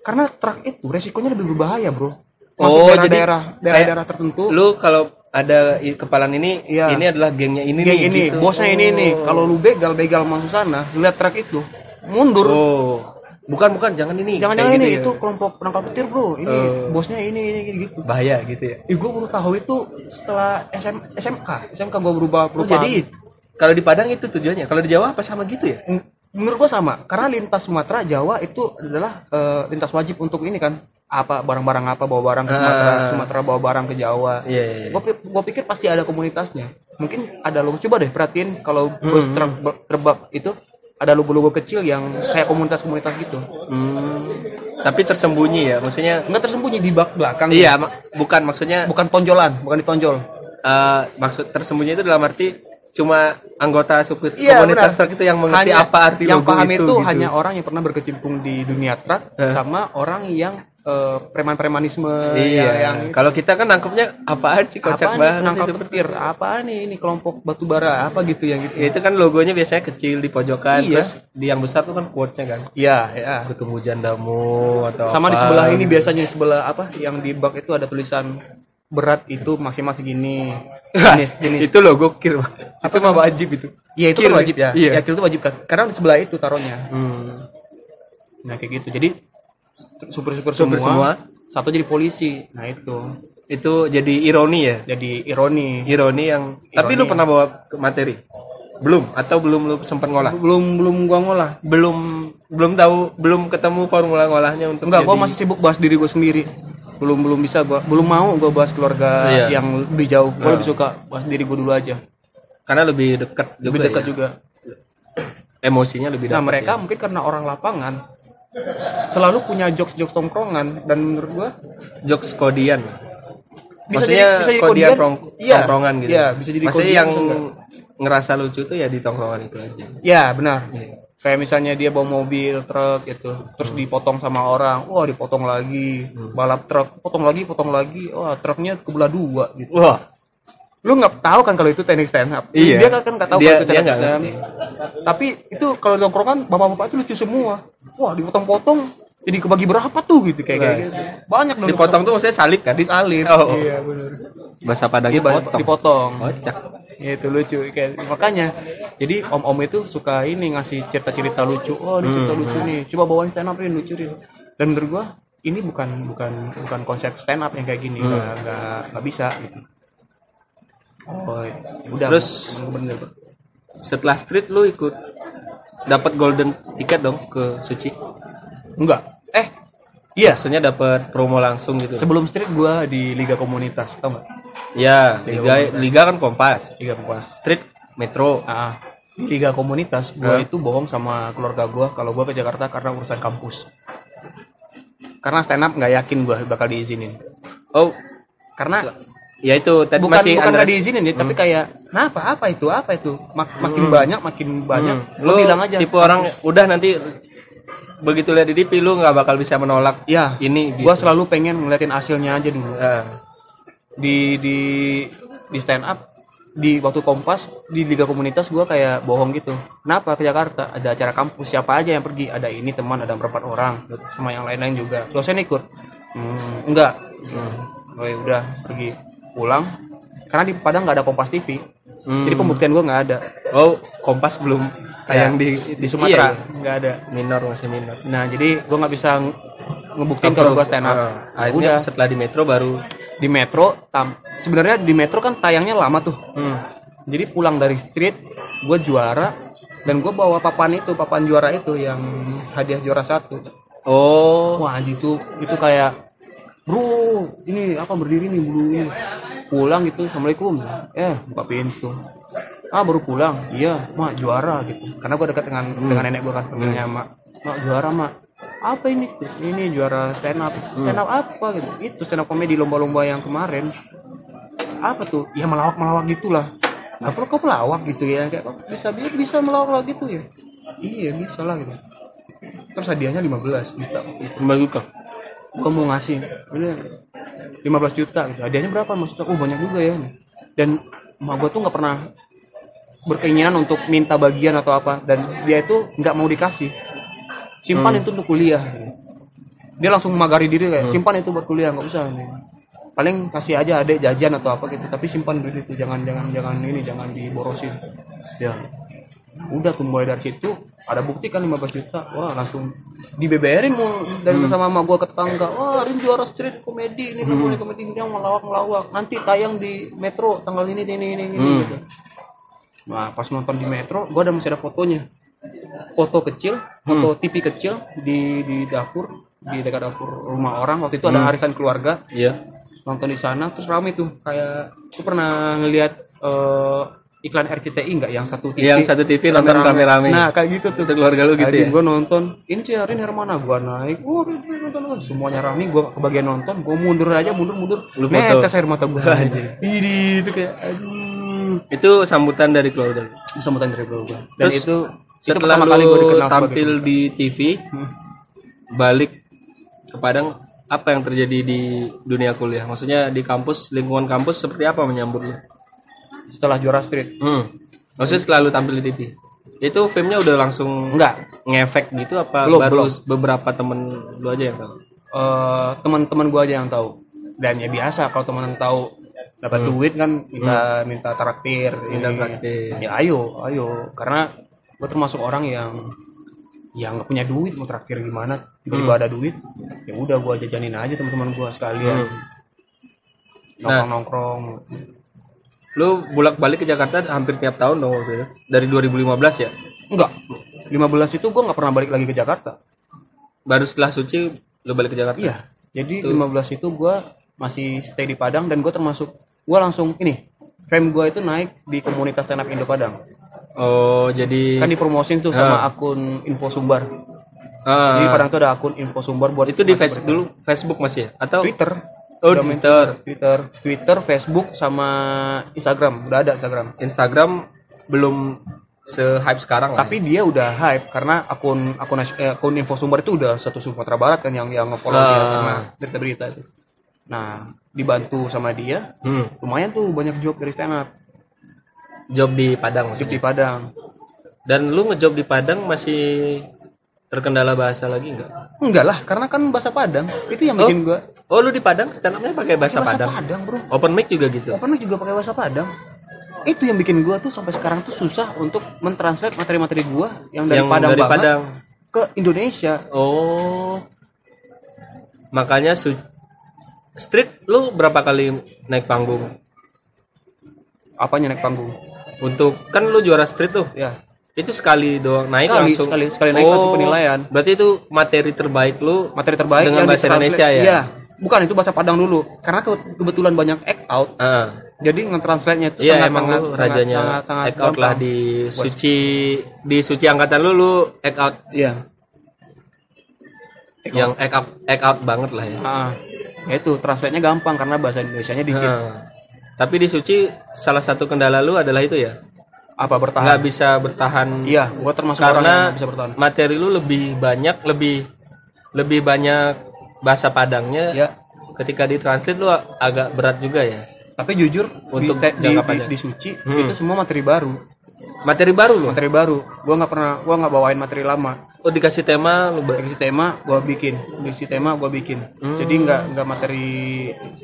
Karena truk itu resikonya lebih berbahaya bro. Oh, Masuk jadi daerah-daerah tertentu. Lu kalau ada kepalan ini, Iya. ini adalah gengnya ini Kayak nih. ini, gitu. bosnya ini nih. Oh. Kalau lu begal begal masuk sana, lihat truk itu mundur. Oh. Bukan bukan jangan ini. Jangan-jangan Kayak ini gitu ya. itu kelompok penangkal petir bro. Ini Oh. bosnya ini ini gitu. bahaya gitu ya. Ih, gue baru tahu itu setelah SM, SMK. SMK gue berubah Oh, berubah. jadi kalau di Padang itu tujuannya. Kalau di Jawa apa sama gitu ya? menurut gue sama. Karena lintas Sumatera Jawa itu adalah eh, lintas wajib untuk ini kan. Apa barang-barang apa bawa barang ke Sumatera, Ah. Sumatera bawa barang ke Jawa. Iya, iya, iya. Gue pikir pasti ada komunitasnya. Mungkin ada logo. Coba deh perhatiin kalau bus Hmm, truk terbang itu ada logo-logo kecil yang kayak komunitas-komunitas gitu. Hmm, tapi tersembunyi ya, maksudnya. Enggak tersembunyi di bak belakang. Iya, mak- bukan maksudnya. Bukan tonjolan, bukan ditonjol. eh, maksud tersembunyi itu dalam arti cuma anggota supir Iya, komunitas benar. truk itu yang mengerti Hanya- apa arti yang logo paham itu. itu, gitu. hanya orang yang pernah berkecimpung di dunia truk sama orang yang eh, preman-premanisme Iya, yang, yang kalau kita kan nangkepnya apaan sih kocak apa nih banget penangkal sih, seperti petir apa nih ini kelompok batu bara apa gitu yang gitu Ya, itu kan logonya biasanya kecil di pojokan, Iya. terus di yang besar tuh kan quotes-nya kan. iya ya Ketemu jandamu atau sama di apa. sebelah ini biasanya di sebelah apa yang di bak itu ada tulisan berat itu maksimal segini jenis jenis itu logo kir. Itu mah wajib itu. iya itu kan wajib ya Iya. ya kir itu wajib kan karena di sebelah itu taruhnya Hmm. nah kayak gitu jadi super-super Supir semua, semua. satu jadi polisi nah itu Itu jadi ironi ya. jadi ironi Ironi yang tapi lu pernah bawa ke materi? Belum atau belum lu sempat ngolah? belum belum gua ngolah Belum belum tahu belum ketemu formula ngolahnya untuk enggak gua jadi- masih sibuk bahas diri gua sendiri belum belum bisa gua belum mau gua bahas keluarga Iya. yang lebih jauh. Gua lebih suka bahas diri gua dulu aja. Karena lebih dekat juga lebih dekat ya. juga. <clears throat> Emosinya lebih nah dekat mereka ya. mungkin karena orang lapangan. Selalu punya jokes jokes tongkrongan. Dan menurut gua jokes kodian. Bisa maksudnya jadi- bisa jadi kodian kodian, iya. tongkrongan gitu. Iya, bisa jadi maksudnya kodian, yang ngerasa lucu tuh ya di tongkrongan itu aja. Ya benar. Iya. Kayak misalnya dia bawa mobil truk gitu. Terus dipotong sama orang wah dipotong lagi. Hmm. balap truk potong lagi potong lagi. Wah truknya kebelah dua gitu. Wah. Lu nggak tahu kan kalau itu teknik stand up? Iya. dia kan nggak tahu Dia- kalau itu stand up. tapi itu kalau di tongkrongan bapak-bapak itu lucu semua. Wah dipotong-potong jadi kebagi berapa tuh gitu. Kayak Nah. gitu banyak dong. Dipotong tuh maksudnya salib kan? Disalib Oh. iya benar bahasa padangnya Iya, dipotong. Kocak. Ya, itu lucu kayak makanya jadi om om itu suka ini ngasih cerita cerita lucu. Oh ini cerita Hmm, lucu nih. Coba bawain stand up ini lucu nih. Dan menurut gua ini bukan bukan bukan konsep stand up yang kayak gini. Hmm. nggak nggak nggak bisa gitu. Oh udah Terus- bener setelah street lu ikut dapat golden ticket dong ke Suci? Enggak eh iya. maksudnya dapat promo langsung gitu? Sebelum street gua di liga komunitas tau nggak ya liga liga kan kompas. Liga komunitas street metro. Ah di liga komunitas gua itu bohong sama keluarga gua kalau gua ke Jakarta karena urusan kampus. Karena stand up nggak yakin gua bakal diizinin. Oh. Karena ya itu tadi bukan masih bukan nggak diizinin ya tapi kayak kenapa apa itu apa itu? Mak- makin banyak makin banyak Hmm. lu bilang aja tipe orang udah nanti begitu lihat di DP lu nggak bakal bisa menolak ya ini gitu. gua selalu pengen ngeliatin hasilnya aja dulu. Ah. Di di di stand up di waktu kompas di liga komunitas gua kayak bohong gitu. Kenapa? Ke Jakarta. Ada acara kampus. Siapa aja yang pergi? Ada ini teman ada berempat orang. Sama yang lain-lain juga. Dosen ikut. Hmm, enggak. Hmm. oh ya udah pergi. Pulang. Karena di Padang nggak ada kompas TV Hmm. jadi pembuktian gua nggak ada. Oh kompas belum tayang di di Sumatera? Iya, nggak ada. Minor masih minor. Nah jadi gua nggak bisa nge- ngebuktiin kalau gua stand up. Ah, akhirnya udah. setelah di metro baru di metro tam sebenarnya di metro kan tayangnya lama tuh. Hmm. jadi pulang dari street gue juara dan gue bawa papan itu papan juara itu yang hadiah juara satu. Oh. Wah itu itu kayak bro ini apa berdiri nih bulu ini. Pulang gitu assalamualaikum. Eh buka pintu. Ah baru pulang? Iya mak juara gitu. Karena gue dekat dengan dengan nenek gue kan panggilnya mak. Mak juara mak apa ini? Ini juara stand up stand up apa gitu? Itu stand up komedi lomba-lomba yang kemarin. Apa tuh? Ya melawak melawak gitulah. Nah kalau kau pelawak gitu ya? Kayak bisa bisa bisa melawak gitu ya? Iya bisa lah gitu. Terus hadiahnya 15 juta. waktu itu membagikan gua mau ngasih. Ini 15 juta gitu. Hadiahnya berapa maksudnya? Oh banyak juga ya. Dan emak gua tuh nggak pernah berkeinginan untuk minta bagian atau apa. Dan dia itu nggak mau dikasih simpan itu untuk kuliah. Dia langsung memagari diri kayak simpan itu buat kuliah nggak usah paling kasih aja adek jajan atau apa gitu tapi simpan duit itu jangan jangan jangan ini jangan diborosin. Ya. Udah tuh mulai dari situ ada bukti kan 15 juta. Wah langsung di BBR-in mul dari sama mama gua ke tetangga. Wah Rin juara street komedi ini hmm. komedi ini yang melawak melawak nanti tayang di Metro tanggal ini ini ini ini Hmm. gitu. Nah pas nonton di Metro gua ada masih ada fotonya foto kecil foto TV kecil di di dapur di dekat dapur rumah orang. Waktu itu ada arisan keluarga. Iya. Nonton di sana terus rame tuh. Kayak aku pernah ngelihat eh, iklan RCTI nggak yang satu TV Yang satu TV nonton rame-rame. nah kayak gitu tuh. Itu keluarga lu gitu ya? gue nonton ini sih Rin Hermana gue naik. Oh Rin, nonton, nonton. semuanya rame gue kebagian nonton gue mundur aja mundur mundur. Lu foto. netes air mata gue <laughs> ini itu kayak aduh. Itu sambutan dari keluarga itu sambutan dari keluarga dan Terus, itu setelah lu kali gue dikenal tampil di TV Hmm. balik ke Padang apa yang terjadi di dunia kuliah maksudnya di kampus lingkungan kampus seperti apa menyambut lu setelah juara street hmm. maksudnya setelah lu tampil di TV itu filmnya udah langsung enggak ngefek gitu apa Belum, baru belum. beberapa temen lu aja yang tahu eh teman-teman gue aja yang tahu dan ya biasa kalau teman tahu dapat duit kan minta minta traktir Hmm. Minta traktir. ya ayo ayo karena gue termasuk orang yang yang nggak punya duit mau traktir gimana tiba-tiba Hmm. ada duit ya udah gue jajanin aja teman-teman gue sekalian. Hmm. nongkrong nongkrong. Lu bolak balik ke Jakarta hampir tiap tahun dong waktu itu? Dari 2015 ya? Enggak 15 itu gue nggak pernah balik lagi ke Jakarta. Baru setelah suci lu balik ke Jakarta? Iya. Jadi 15 itu gue masih stay di Padang dan gue termasuk gue langsung ini fame gue itu naik di komunitas stand up Indo Padang oh jadi kan dipromosin tuh sama akun info sumbar. Ah, jadi Padang tuh ada akun info sumbar buat itu di face dulu Facebook masih ya? Atau Twitter. Oh Udah main Twitter. Twitter. Twitter Facebook sama Instagram. Udah ada Instagram. Instagram belum se hype sekarang lah ya. tapi dia udah hype karena akun akun eh, akun info sumber itu udah satu Sumatera Barat kan yang yang nge-follow dia Ah. karena berita-berita itu. Nah dibantu sama dia. Hmm. lumayan tuh banyak job dari stand up job di Padang job maksudnya? di Padang. Dan lu ngejob di Padang masih terkendala bahasa lagi nggak? Enggak lah karena kan bahasa Padang. Itu yang bikin gua. Oh lu di Padang? Stand upnya pakai bahasa, bahasa Padang. Padang bro. Open mic juga gitu? Open mic juga pakai bahasa Padang. Itu yang bikin gua tuh sampai sekarang tuh susah untuk mentranslate materi-materi gua yang dari yang Padang dari banget Padang. ke Indonesia. oh. Makanya su- street lu berapa kali naik panggung? Apanya naik panggung? Untuk kan lu juara street tuh Ya. itu sekali doang naik Sekali, langsung sekali- sekali naik langsung penilaian. berarti itu materi terbaik lu Materi terbaik Dengan bahasa Indonesia ya? Iya. Bukan itu bahasa Padang dulu. Karena ke- kebetulan banyak act out. ah Jadi nge-translate-nya itu Iya sangat, emang sangat, lu rajanya sangat, sangat act out lah di suci di suci angkatan lu lu act out Iya. yang act out act out banget lah ya. Ah, ya itu translate-nya gampang karena bahasa Indonesianya dikit. Ah. Tapi di Suci salah satu kendala lu adalah itu ya. Apa bertahan? Nggak bisa bertahan Iya, gua termasuk orang yang karena bisa bertahan. materi lu lebih banyak, lebih lebih banyak bahasa Padangnya. Ya. Ketika ditranslate lu agak berat juga ya. Tapi jujur Untuk di, di, di, Suci Hmm. itu semua materi baru. Materi baru lu. Materi baru. Gua nggak pernah gua nggak bawain materi lama. Oh dikasih tema lu Dikasih tema gua bikin, dikasih tema gua bikin. Hmm. Jadi nggak nggak materi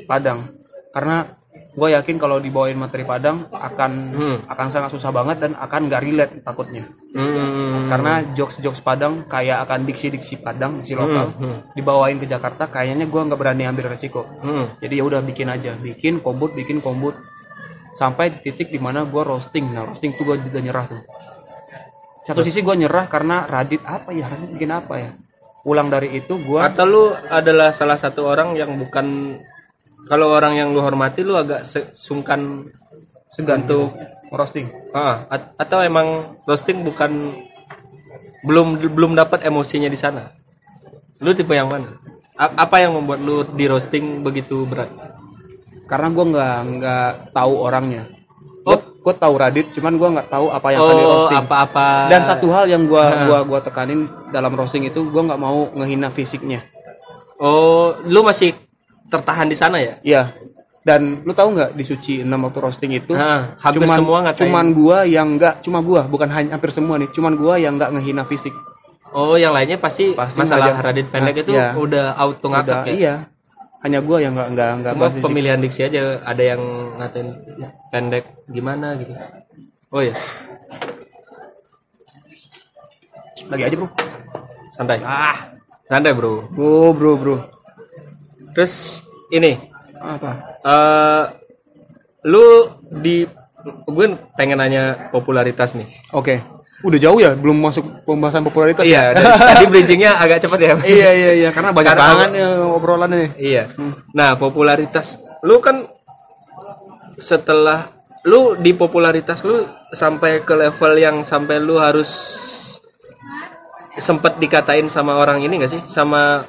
Padang. Karena gua yakin kalau dibawain materi Padang akan Hmm. akan sangat susah banget dan akan nggak relate takutnya. Hmm. Karena jokes-jokes Padang kayak akan diksi-diksi Padang, diksi lokal hmm. dibawain ke Jakarta kayaknya gua nggak berani ambil resiko. Hmm. jadi ya udah bikin aja bikin kombut bikin kombut sampai di titik di mana gue roasting nah roasting tuh gue juga nyerah tuh satu sisi gue nyerah karena Radit apa ya Radit bikin apa ya pulang dari itu gue Atau lu adalah salah satu orang yang bukan kalau orang yang lu hormati lu agak se- sungkan segan untuk roasting ah, at- atau emang roasting bukan belum belum dapat emosinya di sana. Lu tipe yang mana? A- apa yang membuat lu di roasting begitu berat? karena gue nggak nggak tahu orangnya gue gue tahu Radit cuman gue nggak tahu apa yang akan di Oh, roasting apa-apa. dan satu hal yang gue gua gua tekanin dalam roasting itu gue nggak mau ngehina fisiknya Oh, lu masih tertahan di sana ya? Iya. Dan lu tahu nggak di Suci 6 waktu roasting itu Nah, hampir cuman, semua ngatain. cuman gua yang nggak cuma gua bukan hanya hampir semua nih cuman gua yang nggak ngehina fisik Oh, yang lainnya pasti, Pasti masalah ngajak- Radit pendek Nah, itu iya. udah auto ngakak ya. iya hanya gua yang nggak nggak nggak Cuma pemilihan diksi aja ada yang ngatain pendek gimana gitu. Oh ya, lagi aja bro santai. ah Santai, Bro. bro bro bro Terus ini apa eh lu di gue pengen nanya popularitas nih. oke udah jauh ya belum masuk pembahasan popularitas Iya, dari, <laughs> tadi bridgingnya agak cepat ya. iya iya iya karena banyak Karena- banget ya obrolannya Iya. Nah, popularitas lu kan setelah lu di popularitas lu sampai ke level yang sampai lu harus sempet dikatain sama orang ini gak sih? Sama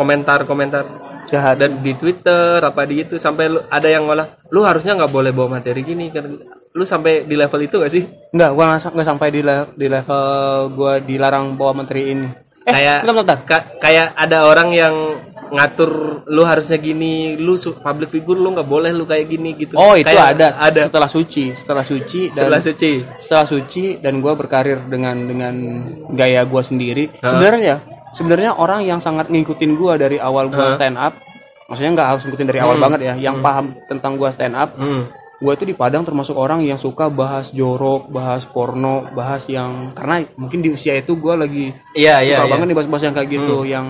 komentar-komentar jahat dan di Twitter apa di itu sampai lu ada yang malah lu harusnya nggak boleh bawa materi gini kan lu sampai di level itu gak sih? Enggak, gua nggak nggak sampai di, le- di level gua dilarang bawa menteri ini. Eh, kayak bentar, bentar, ka- kayak ada orang yang ngatur lu harusnya gini, lu public figure lu nggak boleh lu kayak gini gitu. Oh, itu Kayak ada ada setelah suci, setelah suci dan sebelah suci. setelah suci dan gua berkarir dengan dengan gaya gua sendiri. Sebenarnya sebenarnya orang yang sangat ngikutin gua dari awal gua stand up, maksudnya nggak harus ngikutin dari awal banget ya, yang paham tentang gua stand up, Hmm. gua itu di Padang termasuk orang yang suka bahas jorok, bahas porno, bahas yang karena mungkin di usia itu gua lagi Iya iya. suka iya. banget nih bahas-bahas yang kayak gitu yang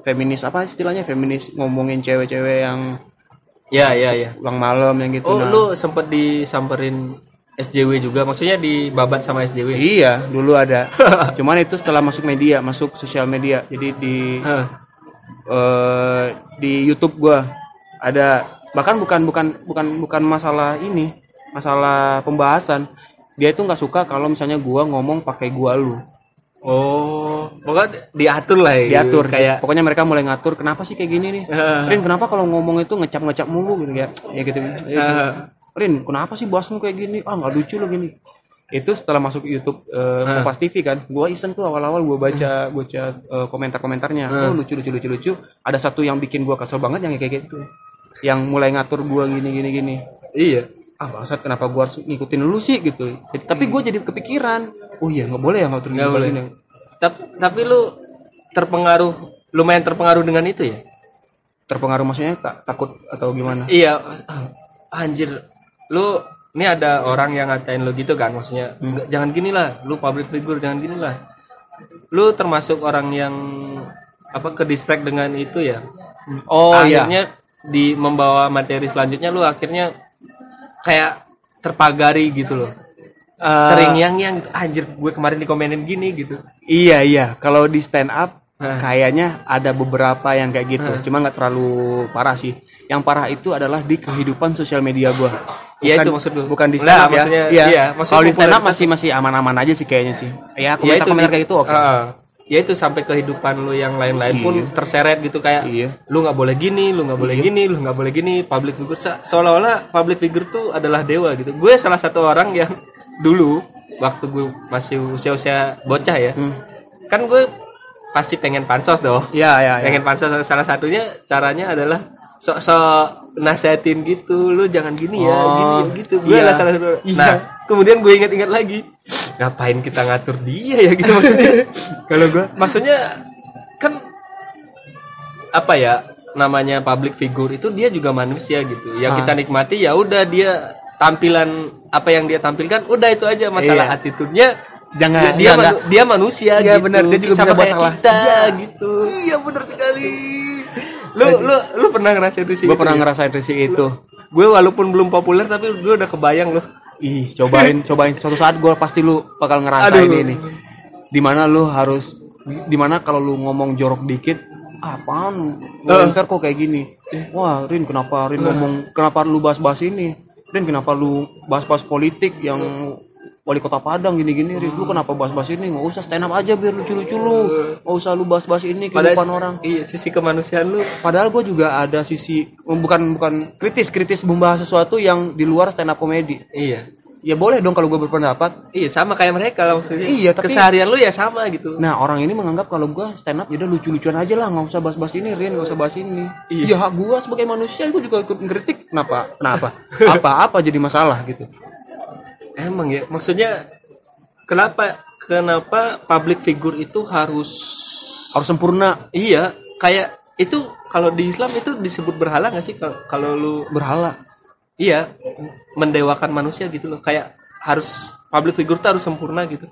feminis apa istilahnya feminis ngomongin cewek-cewek yang Iya iya iya. pulang malam yang gitu Oh, nah. lu sempet disamperin SJW juga, maksudnya dibabat sama SJW. iya dulu ada. <laughs> Cuman itu setelah masuk media masuk sosial media. Jadi di Hah. eh, di YouTube gua ada. Bahkan bukan bukan bukan bukan masalah ini masalah pembahasan. Dia itu nggak suka kalau misalnya gua ngomong pakai gua lu. Oh, pokoknya diatur lah ya. diatur. Kayak pokoknya mereka mulai ngatur kenapa sih kayak gini nih? Rin kenapa kalau ngomong itu ngecap ngecap mulu? Gitu kayak ya gitu, ya gitu. Rin kenapa sih bosmu kayak gini? Ah nggak lucu lo gini. Itu setelah masuk YouTube eh, Kompas TV kan gua iseng tuh awal-awal gua baca baca eh, komentar-komentarnya. Oh lucu lucu lucu lucu. Ada satu yang bikin gua kesel banget yang kayak gitu. Yang mulai ngatur gua gini gini gini. Iya. ah bangsat kenapa gua harus ngikutin lu sih gitu. Jadi- tapi gua jadi kepikiran. Oh iya nggak boleh ya ngatur gini boleh. gini. Tapi tapi lu terpengaruh lumayan terpengaruh dengan itu ya? terpengaruh maksudnya tak, takut atau gimana? Iya, ah, anjir. Lu ini ada orang yang ngatain lu gitu kan, maksudnya Hmm. "Nggak, jangan gini lah, lu public figure jangan gini lah. Lu termasuk orang yang apa ke distract dengan itu ya? oh iya akhirnya di membawa materi selanjutnya lu akhirnya kayak terpagari gitu loh. Eh, Sering yang yang gitu, anjir gue kemarin dikomenin gini gitu. Iya iya, kalau di stand up. Kayaknya ada beberapa yang kayak gitu, cuma nggak terlalu parah sih. Yang parah itu adalah di kehidupan sosial media gua. Iya, itu maksud gua. Bukan di stand up ya. maksudnya- Iya. iya, maksudnya kalau di stand up masih masih aman-aman aja sih kayaknya sih. Ya Ya, komentar-komentar kayak gitu oke. Ah, ya itu sampai kehidupan lu yang lain-lain pun terseret gitu kayak Iya. lu nggak boleh gini, lu nggak boleh gini, lu nggak boleh gini. Public figure se- seolah-olah public figure tuh adalah dewa gitu. Gue salah satu orang yang <laughs> dulu waktu gue masih usia-usia bocah ya, Hmm. kan gue pasti pengen pansos dong. Iya, iya, iya. Pengen pansos salah satunya caranya adalah sok-sok nasehatin gitu, lu jangan gini ya, Oh, gini ya, gitu. Gue iya. lah salah satu. Iya. Nah, kemudian gue ingat-ingat lagi, ngapain kita ngatur dia ya gitu maksudnya. <laughs> Kalau gua maksudnya kan apa ya namanya public figure itu dia juga manusia gitu yang Ah. kita nikmati ya udah dia tampilan apa yang dia tampilkan udah itu aja masalah Iya. attitude-nya Jangan, dia dia, enggak, manu- dia manusia Iya, gitu benar, dia juga sama bisa buat salah. kita Iya. gitu Iya, benar sekali. lu lu lu pernah ngerasain risih Gue pernah ya? ngerasain risih itu. gue walaupun belum populer tapi gue udah kebayang loh Ih, cobain, cobain. Suatu saat gue pasti lu bakal ngerasain Aduh. ini. Di mana lu harus, di mana kalau lu ngomong jorok dikit, apaan? Influencer kok kayak gini? Wah, Rin, kenapa Rin ngomong, kenapa lu bahas-bahas ini? Rin, kenapa lu bahas-bahas politik yang wali kota Padang gini-gini? Rin, lu kenapa bahas-bahas ini? Nggak usah stand up aja biar lucu-lucu lu. Nggak usah lu bahas-bahas ini kehidupan orang. iya sisi kemanusiaan lu Padahal gue juga ada sisi bukan bukan kritis kritis membahas sesuatu yang di luar stand up komedi. iya Ya boleh dong kalau gue berpendapat. iya sama kayak mereka lah maksudnya Iya, tapi- keseharian lu ya sama gitu Nah orang ini menganggap kalau gue stand up ya udah lucu-lucuan aja lah nggak usah bahas-bahas ini Rin nggak usah bahas ini. Iya. Ya gue sebagai manusia gue juga ikut ngeritik. Kenapa? Kenapa? <laughs> Apa-apa jadi masalah gitu. Emang ya, maksudnya kenapa kenapa public figure itu harus Harus sempurna. Iya kayak itu kalau di Islam itu disebut berhala nggak sih? Kalau kalau lu berhala. iya mendewakan manusia gitu loh. Kayak harus public figure tuh harus sempurna gitu.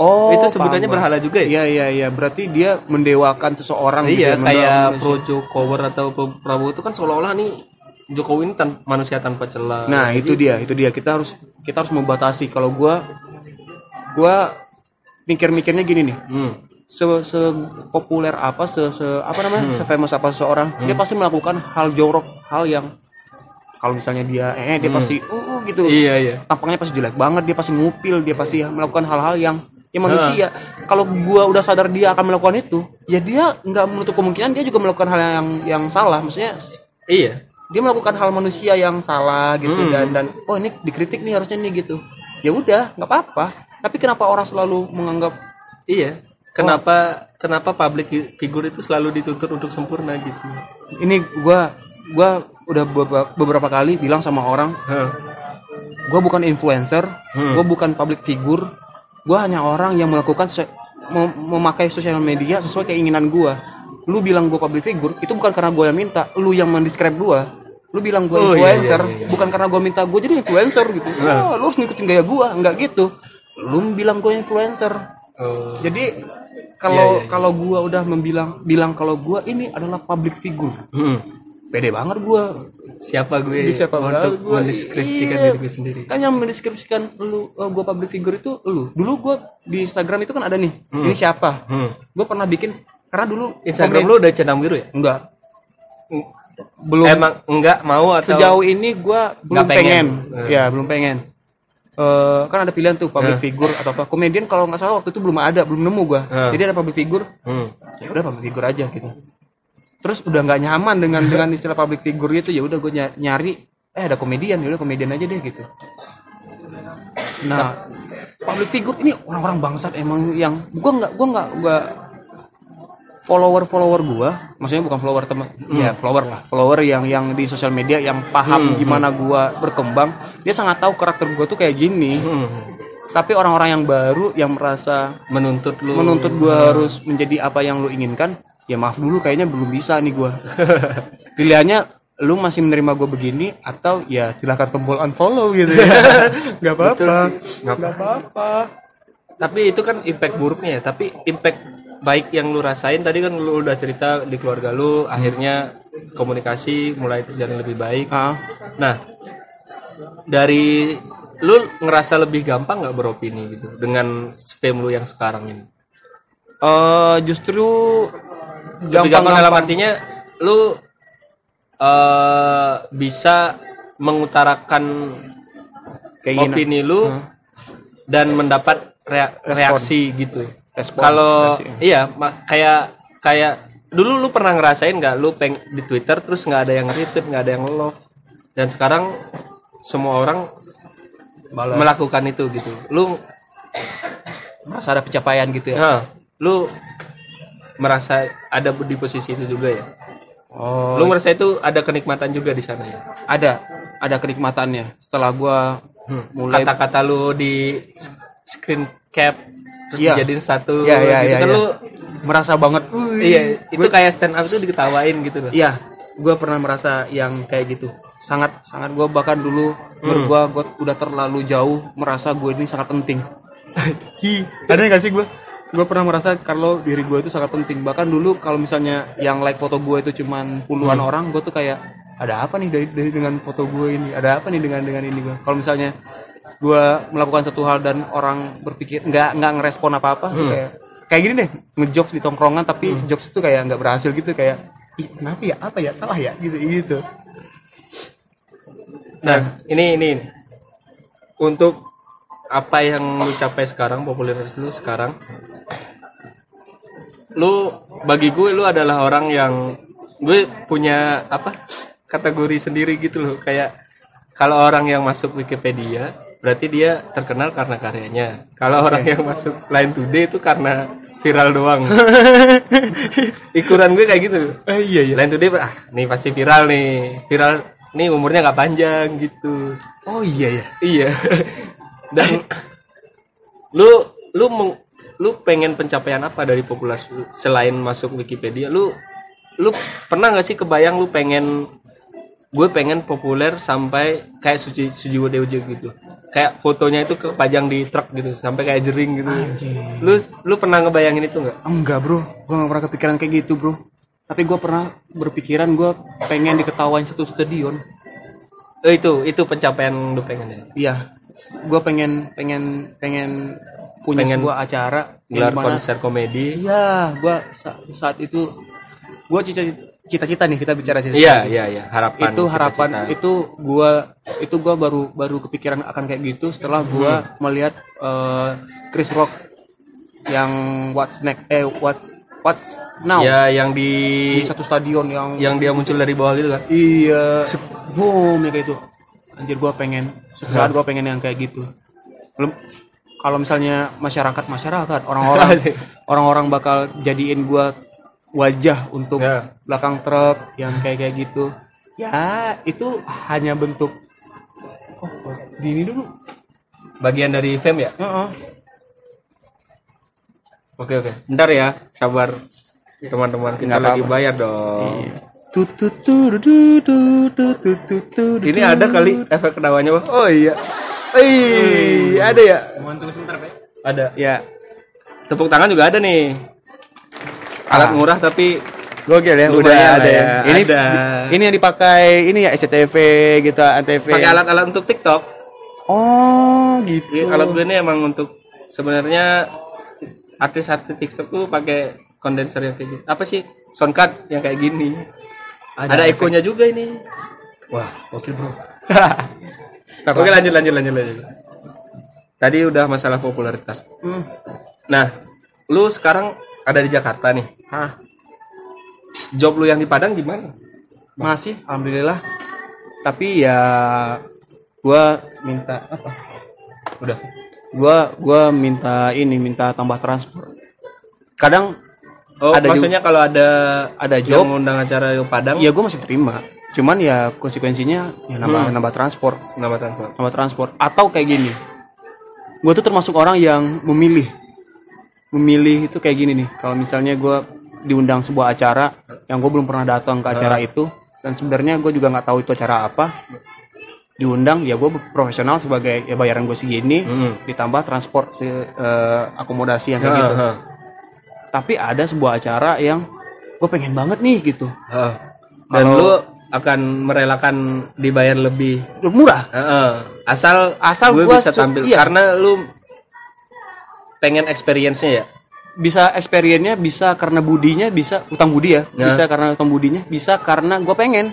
Oh itu sebutannya paham, berhala juga Iya ya? Iya iya berarti dia mendewakan seseorang gitu iya ya, kayak mendewakan pro Jokowi atau Prabowo itu kan seolah-olah nih Jokowi ini tan- manusia tanpa celah Nah, itu dia, itu dia. Kita harus kita harus membatasi. Kalau gua gua mikir-mikirnya gini nih. hmm. Se, se populer apa, se, se apa namanya? Se famous apa seseorang, dia pasti melakukan hal jorok, hal yang kalau misalnya dia eh dia pasti uh gitu. iya iya Tampangnya pasti jelek banget, dia pasti ngupil, dia pasti melakukan hal-hal yang ya manusia. Kalau gua udah sadar dia akan melakukan itu, ya dia nggak menutup kemungkinan dia juga melakukan hal yang yang salah. Maksudnya iya dia melakukan hal manusia yang salah gitu Hmm. dan dan oh ini dikritik nih harusnya nih gitu. Ya udah nggak apa-apa. Tapi kenapa orang selalu menganggap iya kenapa kenapa public figure itu selalu dituntut untuk sempurna gitu? Ini gua gua udah beberapa, kali bilang sama orang Hah. gua bukan influencer Hmm. gua bukan public figure. Gua hanya orang yang melakukan mem- memakai sosial media sesuai keinginan gua. Lu bilang gua public figure itu bukan karena gua yang minta. Lu yang mendescribe gua lu bilang gua Oh, iya, influencer iya, iya. bukan karena gua minta gua jadi influencer gitu Wah, lu harus ngikutin gaya gua enggak gitu lu bilang gua influencer oh. jadi kalau Iya, iya, iya. kalau gua udah membilang bilang kalau gua ini adalah public figure Hmm. pede banget gua siapa gue Di siapa untuk gue? mendeskripsikan Iya. diri gue sendiri kan yang mendeskripsikan lu uh, gue public figure itu lu dulu gue di Instagram itu kan ada nih ini siapa hmm. gue pernah bikin karena dulu Instagram lu udah centang biru ya enggak belum emang enggak mau atau sejauh ini gue belum pengen. pengen, Hmm. ya belum pengen Eh, kan ada pilihan tuh public figure atau apa komedian kalau nggak salah waktu itu belum ada belum nemu gue Hmm. jadi ada public figure hmm. ya udah public figure aja gitu terus udah nggak nyaman dengan dengan istilah public figure itu ya udah gue nyari eh ada komedian ya udah komedian aja deh gitu nah public figure ini orang-orang bangsat emang yang gua nggak gua nggak gua follower follower gua maksudnya bukan follower teman ya follower lah follower yang yang di sosial media yang paham gimana gua berkembang dia sangat tahu karakter gua tuh kayak gini. Hmm. tapi orang-orang yang baru yang merasa menuntut lu. menuntut gua harus menjadi apa yang lu inginkan ya maaf dulu kayaknya belum bisa nih gua. <laughs> Pilihannya lu masih menerima gua begini atau ya silahkan tombol unfollow gitu ya. <laughs> Nggak apa-apa. Nggak apa-apa. Tapi itu kan impact buruknya ya tapi impact baik yang lu rasain tadi kan lu udah cerita di keluarga lu akhirnya komunikasi mulai terjalin lebih baik. Ah. Nah dari lu ngerasa lebih gampang nggak beropini gitu dengan fame lu yang sekarang ini? Eh justru lebih gampang dalam artinya lu eh bisa mengutarakan Keinginan. opini lu dan mendapat rea- Respon. reaksi gitu respon Kalau iya kayak kayak dulu lu pernah ngerasain nggak lu peng di Twitter terus nggak ada yang retweet nggak ada yang love dan sekarang semua orang Balas. melakukan itu gitu. Lu merasa ada pencapaian gitu ya nah, lu merasa ada di posisi itu juga ya. oh Lu merasa itu ada kenikmatan juga di sana ya. ada ada kenikmatannya setelah gua Hmm. mulai Kata-kata lu di screen cap terus Iya. dijadiin satu Iya, iya, gitu iya, kan iya. lu merasa banget iya itu kayak stand up itu diketawain gitu loh. Iya, gue pernah merasa yang kayak gitu. Sangat, sangat gue bahkan dulu Hmm. menurut gue, gue udah terlalu jauh merasa gue ini sangat penting. <laughs> Hi, ada nggak sih gue? Gue pernah merasa kalau diri gue itu sangat penting. Bahkan dulu kalau misalnya yang like foto gue itu cuman puluhan Hmm. orang, gue tuh kayak ada apa nih dari, dari dengan foto gue ini? Ada apa nih dengan dengan ini gue? Kalau misalnya gue melakukan satu hal dan orang berpikir nggak nggak ngerespon apa apa, Hmm. kayak kayak gini deh ngejokes di tongkrongan tapi jokes itu kayak nggak berhasil gitu kayak ih kenapa ya apa ya salah ya gitu gitu Nah, ini ini ini. untuk apa yang lu capai sekarang, popularitas lu sekarang. Lu bagi gue lu adalah orang yang gue punya apa? kategori sendiri gitu loh, kayak kalau orang yang masuk Wikipedia berarti dia terkenal karena karyanya. Kalau orang yang masuk Line Today itu karena viral doang. <laughs> Ikuran gue kayak gitu. eh, iya iya Line Today ah, nih pasti viral nih. Viral nih umurnya nggak panjang gitu. oh iya ya Iya. <laughs> Dan lu lu meng- lu pengen pencapaian apa dari populasi selain masuk Wikipedia? Lu lu pernah nggak sih kebayang lu pengen gue pengen populer sampai kayak Suci Sujiwo Deojo gitu. Kayak fotonya itu kepajang di truk gitu sampai kayak jering gitu. Lu lu pernah ngebayangin itu nggak? enggak bro gue nggak pernah kepikiran kayak gitu bro tapi gue pernah berpikiran gue pengen diketawain satu stadion Eh, itu itu pencapaian lu pengen ya. iya gue pengen pengen pengen punya Pengen sebuah acara Gelar di mana konser komedi. iya gue saat itu gue cita-cita nih kita bicara cita-cita Iya, iya, iya, harapan. itu harapan cita-cita. itu gua itu gua baru baru kepikiran akan kayak gitu setelah gua Hmm. melihat eh, Chris Rock yang What's Next eh What's What's Now Ya, yang di di satu stadion yang yang dia muncul dari bawah gitu kan. iya boom ya kayak itu anjir gua pengen suatu saat gua pengen yang kayak gitu belum kalau misalnya masyarakat masyarakat <laughs> orang-orang orang-orang bakal jadiin gua wajah untuk yeah. belakang truk yang kayak kayak gitu ya itu hanya bentuk oh, di ini dulu bagian dari fame ya uh -uh. oke oke bentar ya sabar teman-teman kita lagi apa. bayar dong ini ada kali efek kedawanya oh iya hmm. ada ya? Ada. Ya. Tepuk tangan juga ada nih. Alat Ah. murah tapi gokil ya udah ada ya ya, ini ada. ini yang dipakai ini ya SCTV gitu antv pakai alat-alat untuk TikTok. oh gitu Jadi alat gue ini emang untuk sebenarnya artis-artis TikTok tuh pakai kondenser yang kayak gitu. Apa sih? Sound card yang kayak gini. Ada, ekonya juga ini. wah gokil bro <laughs> Oke lanjut lanjut lanjut lanjut. Tadi udah masalah popularitas. Hmm. Nah, lu sekarang ada di Jakarta nih. Hah, Job lu yang di Padang gimana? masih alhamdulillah. Tapi ya gua minta apa? Udah. gua gua minta ini minta tambah transport. Kadang Oh, Ada maksudnya kalau ada ada yang job ngundang acara di Padang, ya gua masih terima. Cuman ya konsekuensinya ya nambah Hmm. nambah transport. Nama transport. nambah transport. Atau kayak gini. Gua tuh termasuk orang yang memilih. Memilih itu kayak gini nih. Kalau misalnya gua diundang sebuah acara yang gue belum pernah datang ke acara Ah. itu dan sebenarnya gue juga nggak tahu itu acara apa diundang ya gue profesional sebagai ya bayaran gue segini Hmm. ditambah transport se, eh, akomodasi yang kayak gitu Ha, ha, tapi ada sebuah acara yang gue pengen banget nih gitu ha. Dan Kalau- lu akan merelakan dibayar lebih. Murah Heeh. Asal Asal gue bisa tampil iya. karena lu pengen experience-nya ya. Bisa experience-nya bisa karena budinya bisa utang budi ya Ya. bisa karena utang budinya bisa karena gue pengen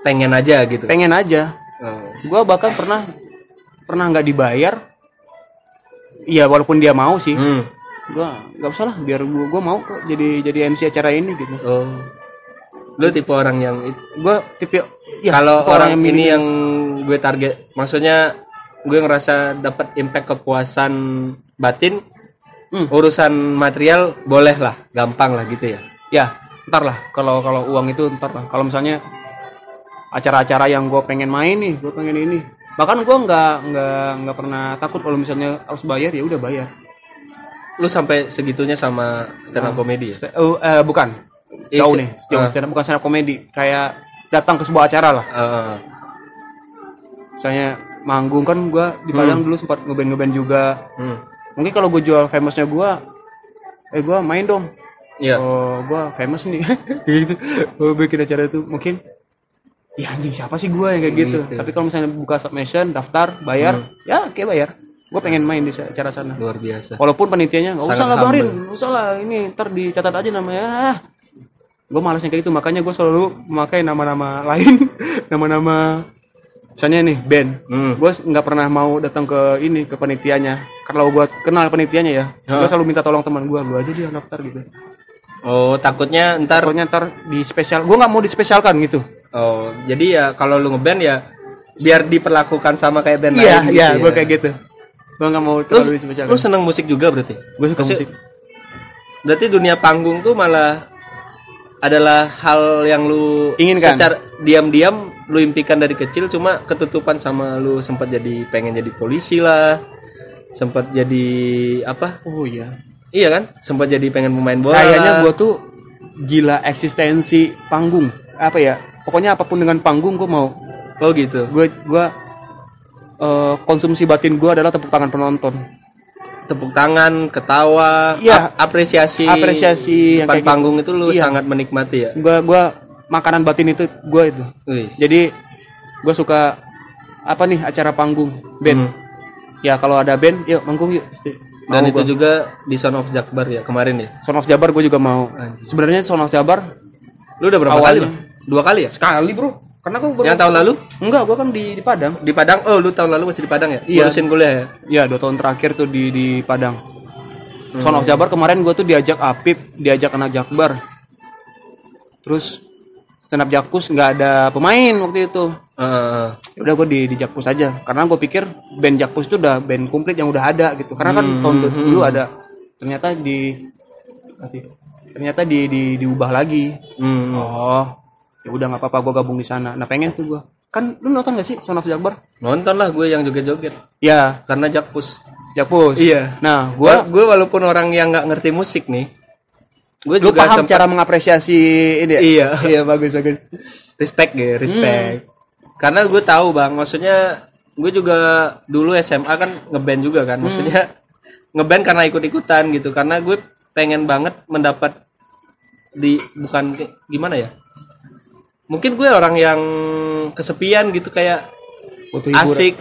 Pengen aja gitu. pengen aja Oh. gue bahkan pernah pernah nggak dibayar Iya walaupun dia mau sih Hmm. gue nggak usah lah biar gue gue mau kok jadi jadi MC acara ini gitu Oh. Lu tipe orang yang gue tipe ya kalau tipe orang, milih- ini yang gue target, maksudnya gue ngerasa dapat impact kepuasan batin, Hmm. urusan material boleh lah, gampang lah gitu ya. ya ntar lah kalau kalau uang itu ntar lah kalau misalnya acara-acara yang gue pengen main nih gue pengen ini bahkan gue nggak nggak nggak pernah takut kalau misalnya harus bayar ya udah bayar Lu sampai segitunya sama stand up comedy ya? Sta- eh, eh, bukan jauh nih jauh ah. stand up- bukan stand up komedi kayak datang ke sebuah acara lah Heeh. misalnya manggung kan gue di Padang dulu sempat ngeband ngeband juga Hmm. Mungkin kalau gue jual famousnya gue eh gue main dong Iya. oh gue famous nih <laughs> gitu oh, bikin acara itu mungkin ya anjing siapa sih gue yang kayak gitu. Gitu. tapi kalau misalnya buka submission daftar bayar ya kayak bayar gue pengen main di acara sana Luar biasa. walaupun panitianya nggak usah Sangat lah barin nggak usah lah ini ntar dicatat aja namanya ah. gue malas yang kayak gitu makanya gue selalu memakai nama-nama lain <laughs> nama-nama misalnya nih band Hmm. gue nggak pernah mau datang ke ini ke panitianya kalau gue kenal panitianya ya gue Hah? selalu minta tolong teman gue lu aja dia daftar gitu Oh, takutnya ntar taruhnya ntar di spesial gue nggak mau dispesialkan gitu Oh, jadi ya kalau lu ngeband ya biar diperlakukan sama kayak band iya lain iya gitu gue ya. kayak gitu gue nggak mau Lu, terlalu dispesialkan lu seneng musik juga berarti? gue suka Maksud- musik Berarti dunia panggung tuh malah adalah hal yang lu Inginkan. secara diam-diam lu impikan dari kecil cuma ketutupan sama lu sempat jadi pengen jadi polisi lah. Sempat jadi apa? oh iya Iya kan? Sempat jadi pengen pemain bola. kayaknya gue tuh gila eksistensi panggung apa ya pokoknya apa pun dengan panggung gue mau Oh gitu. gue gue eh, konsumsi batin gue adalah tepuk tangan penonton Tepuk tangan, ketawa, Iya. ap- apresiasi. Apresiasi yang depan kayak gitu. panggung itu lu Iya. sangat menikmati ya. gue gue makanan batin itu gue itu Wih. jadi gue suka apa nih acara panggung band Hmm. Ya kalau ada band yuk manggung yuk Pasti Dan mau itu gua. juga di Son of Jakbar ya kemarin ya. Son of Jabar gue juga mau sebenarnya Son of Jabar Lu udah berapa Awalnya. kali? Dua kali ya? sekali bro karena gue baru Yang tahun lalu enggak gue kan di di Padang di Padang. Oh, lu tahun lalu masih di Padang ya? Iya. Ngurusin kuliah ya? Iya dua tahun terakhir tuh di di Padang. Son of Jabar kemarin gue tuh diajak Apip, diajak anak Jakbar. Terus stand up Jakpus nggak ada pemain waktu itu. Ya udah gue di di Jakpus aja karena gue pikir band Jakpus itu udah band komplit yang udah ada gitu. Karena kan tahun dulu ada ternyata di masih ternyata di, di diubah lagi. Hmm. Oh, ya udah nggak apa-apa gue gabung di sana. Nah pengen tuh gue. Kan lu nonton gak sih Son of Jakbar? Nonton lah gue yang joget-joget Ya, karena Jakpus. Jakpus. Iya. Nah, Gue gua gue walaupun orang yang nggak ngerti musik nih, gue lu juga paham sempat cara mengapresiasi ini ya? Iya. iya bagus bagus respect ya, respect. Hmm. Karena gue tahu bang, maksudnya gue juga dulu SMA kan ngeband juga kan, maksudnya ngeband karena ikut-ikutan gitu, karena gue pengen banget mendapat di bukan gimana ya? Mungkin gue orang yang kesepian gitu kayak butuh asik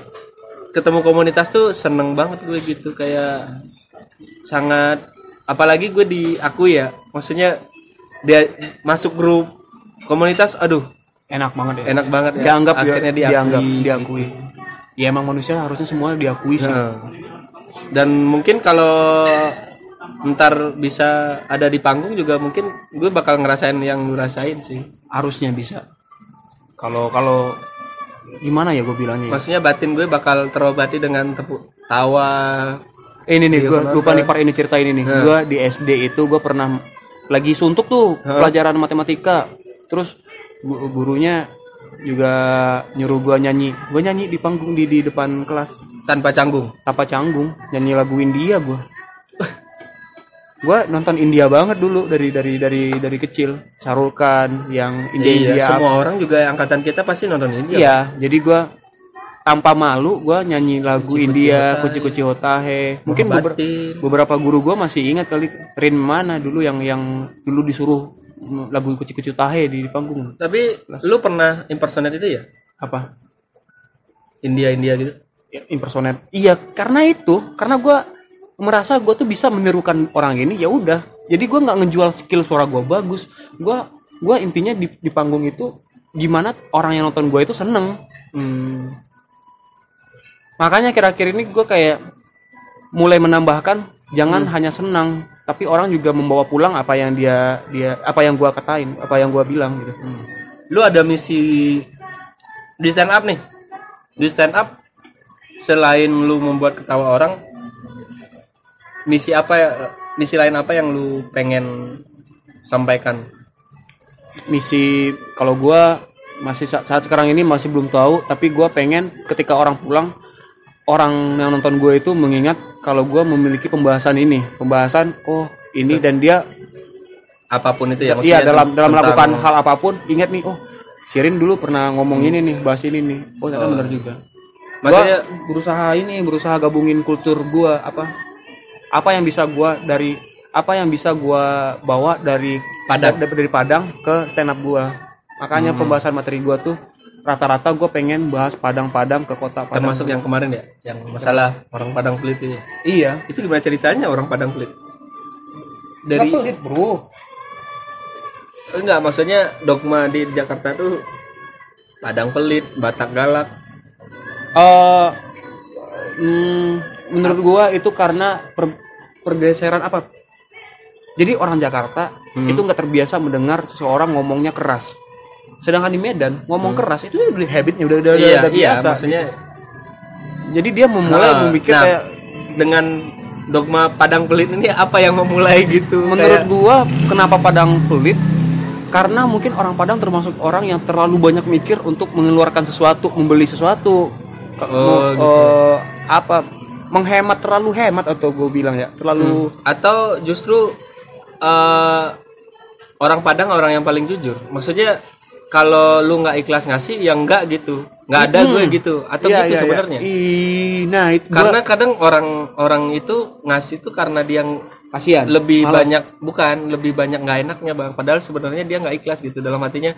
ketemu komunitas tuh seneng banget gue gitu kayak sangat apalagi gue diakui ya maksudnya dia masuk grup komunitas aduh enak banget ya. enak banget ya. Dianggap ya, akhirnya diakui. dianggap diakui. Ya emang manusia harusnya semua diakui sih. Heeh. dan mungkin kalau ntar bisa ada di panggung juga mungkin gue bakal ngerasain yang lu rasain sih. Harusnya bisa. Kalau kalau gimana ya gue bilangnya ya? maksudnya batin gue bakal terobati dengan tepuk tawa ini nih Iya, gue lupa nih part ini cerita ini. Nih gue di SD itu gue pernah lagi suntuk tuh pelajaran matematika. Terus gu- gurunya juga nyuruh gue nyanyi. Gue nyanyi di panggung di di depan kelas. Tanpa canggung? Tanpa canggung nyanyi lagu India gue <laughs> gue nonton India banget dulu dari dari dari dari kecil. Sarul Khan yang India iya, India. semua orang juga angkatan kita pasti nonton ini iya jadi gue tanpa malu gue nyanyi lagu Kuci-kuci India Hotahe. kuci kuci hotahe mungkin beber- beberapa guru gue masih ingat kali Rin mana dulu yang yang dulu disuruh lagu kuci kuci hotahe di, di panggung. Tapi lu pernah impersonate itu ya? Apa? India India gitu? Ya, impersonate. Iya karena itu karena gue merasa gue tuh bisa menirukan orang ini ya udah. Jadi gue nggak ngejual skill suara gue bagus. Gue gue intinya di, di panggung itu gimana orang yang nonton gue itu seneng. Hmm. Makanya kira-kira ini gue kayak mulai menambahkan jangan Hmm. hanya senang tapi orang juga membawa pulang apa yang dia dia apa yang gua katain apa yang gua bilang gitu. Lu ada misi di stand up nih? Di stand up selain lu membuat ketawa orang misi apa ya misi lain apa yang lu pengen sampaikan? Misi kalau gua masih sa- saat sekarang ini masih belum tahu tapi gua pengen ketika orang pulang orang yang nonton gue itu mengingat kalau gua memiliki pembahasan ini pembahasan oh ini dan dia apa pun itu ya iya dalam dalam melakukan hal apa pun ingat nih oh Sirin dulu pernah ngomong ini nih bahas ini nih oh ternyata Oh. benar juga maksudnya gua berusaha ini berusaha gabungin kultur gua apa apa yang bisa gua dari apa yang bisa gua bawa dari Padang. da- dari Padang ke stand up gua makanya Hmm. pembahasan materi gua tuh rata-rata gua pengen bahas Padang-Padang ke kota Padang. Termasuk yang kemarin ya? Yang masalah orang Padang Pelit itu ya. iya. Itu gimana ceritanya orang Padang Pelit? Dari dari bro. Enggak maksudnya dogma di Jakarta tuh Padang Pelit Batak Galak. Eh, hmm, menurut gua itu karena per- pergeseran apa? Jadi orang Jakarta Hmm. itu nggak terbiasa mendengar seseorang ngomongnya keras sedangkan di Medan ngomong keras itu udah habitnya udah udah, Hmm. iya udah iya biasa maksudnya jadi dia memulai Nah, memikir nah, kayak dengan dogma Padang Pelit ini apa yang memulai gitu? Menurut Kayak- gua kenapa Padang pelit? Karena mungkin orang Padang termasuk orang yang terlalu banyak mikir untuk mengeluarkan sesuatu membeli sesuatu. Oh, gitu. eh, apa menghemat terlalu hemat atau gue bilang ya terlalu atau justru eh, orang Padang orang yang paling jujur. Maksudnya kalau lu nggak ikhlas ngasih ya enggak gitu nggak ada Hmm. gue gitu atau Iya, gitu iya. sebenarnya Ih, nah itu gua- karena kadang orang-orang itu ngasih tuh karena dia yang kasihan lebih Malas. banyak bukan lebih banyak nggak enaknya bang padahal sebenarnya dia nggak ikhlas gitu dalam hatinya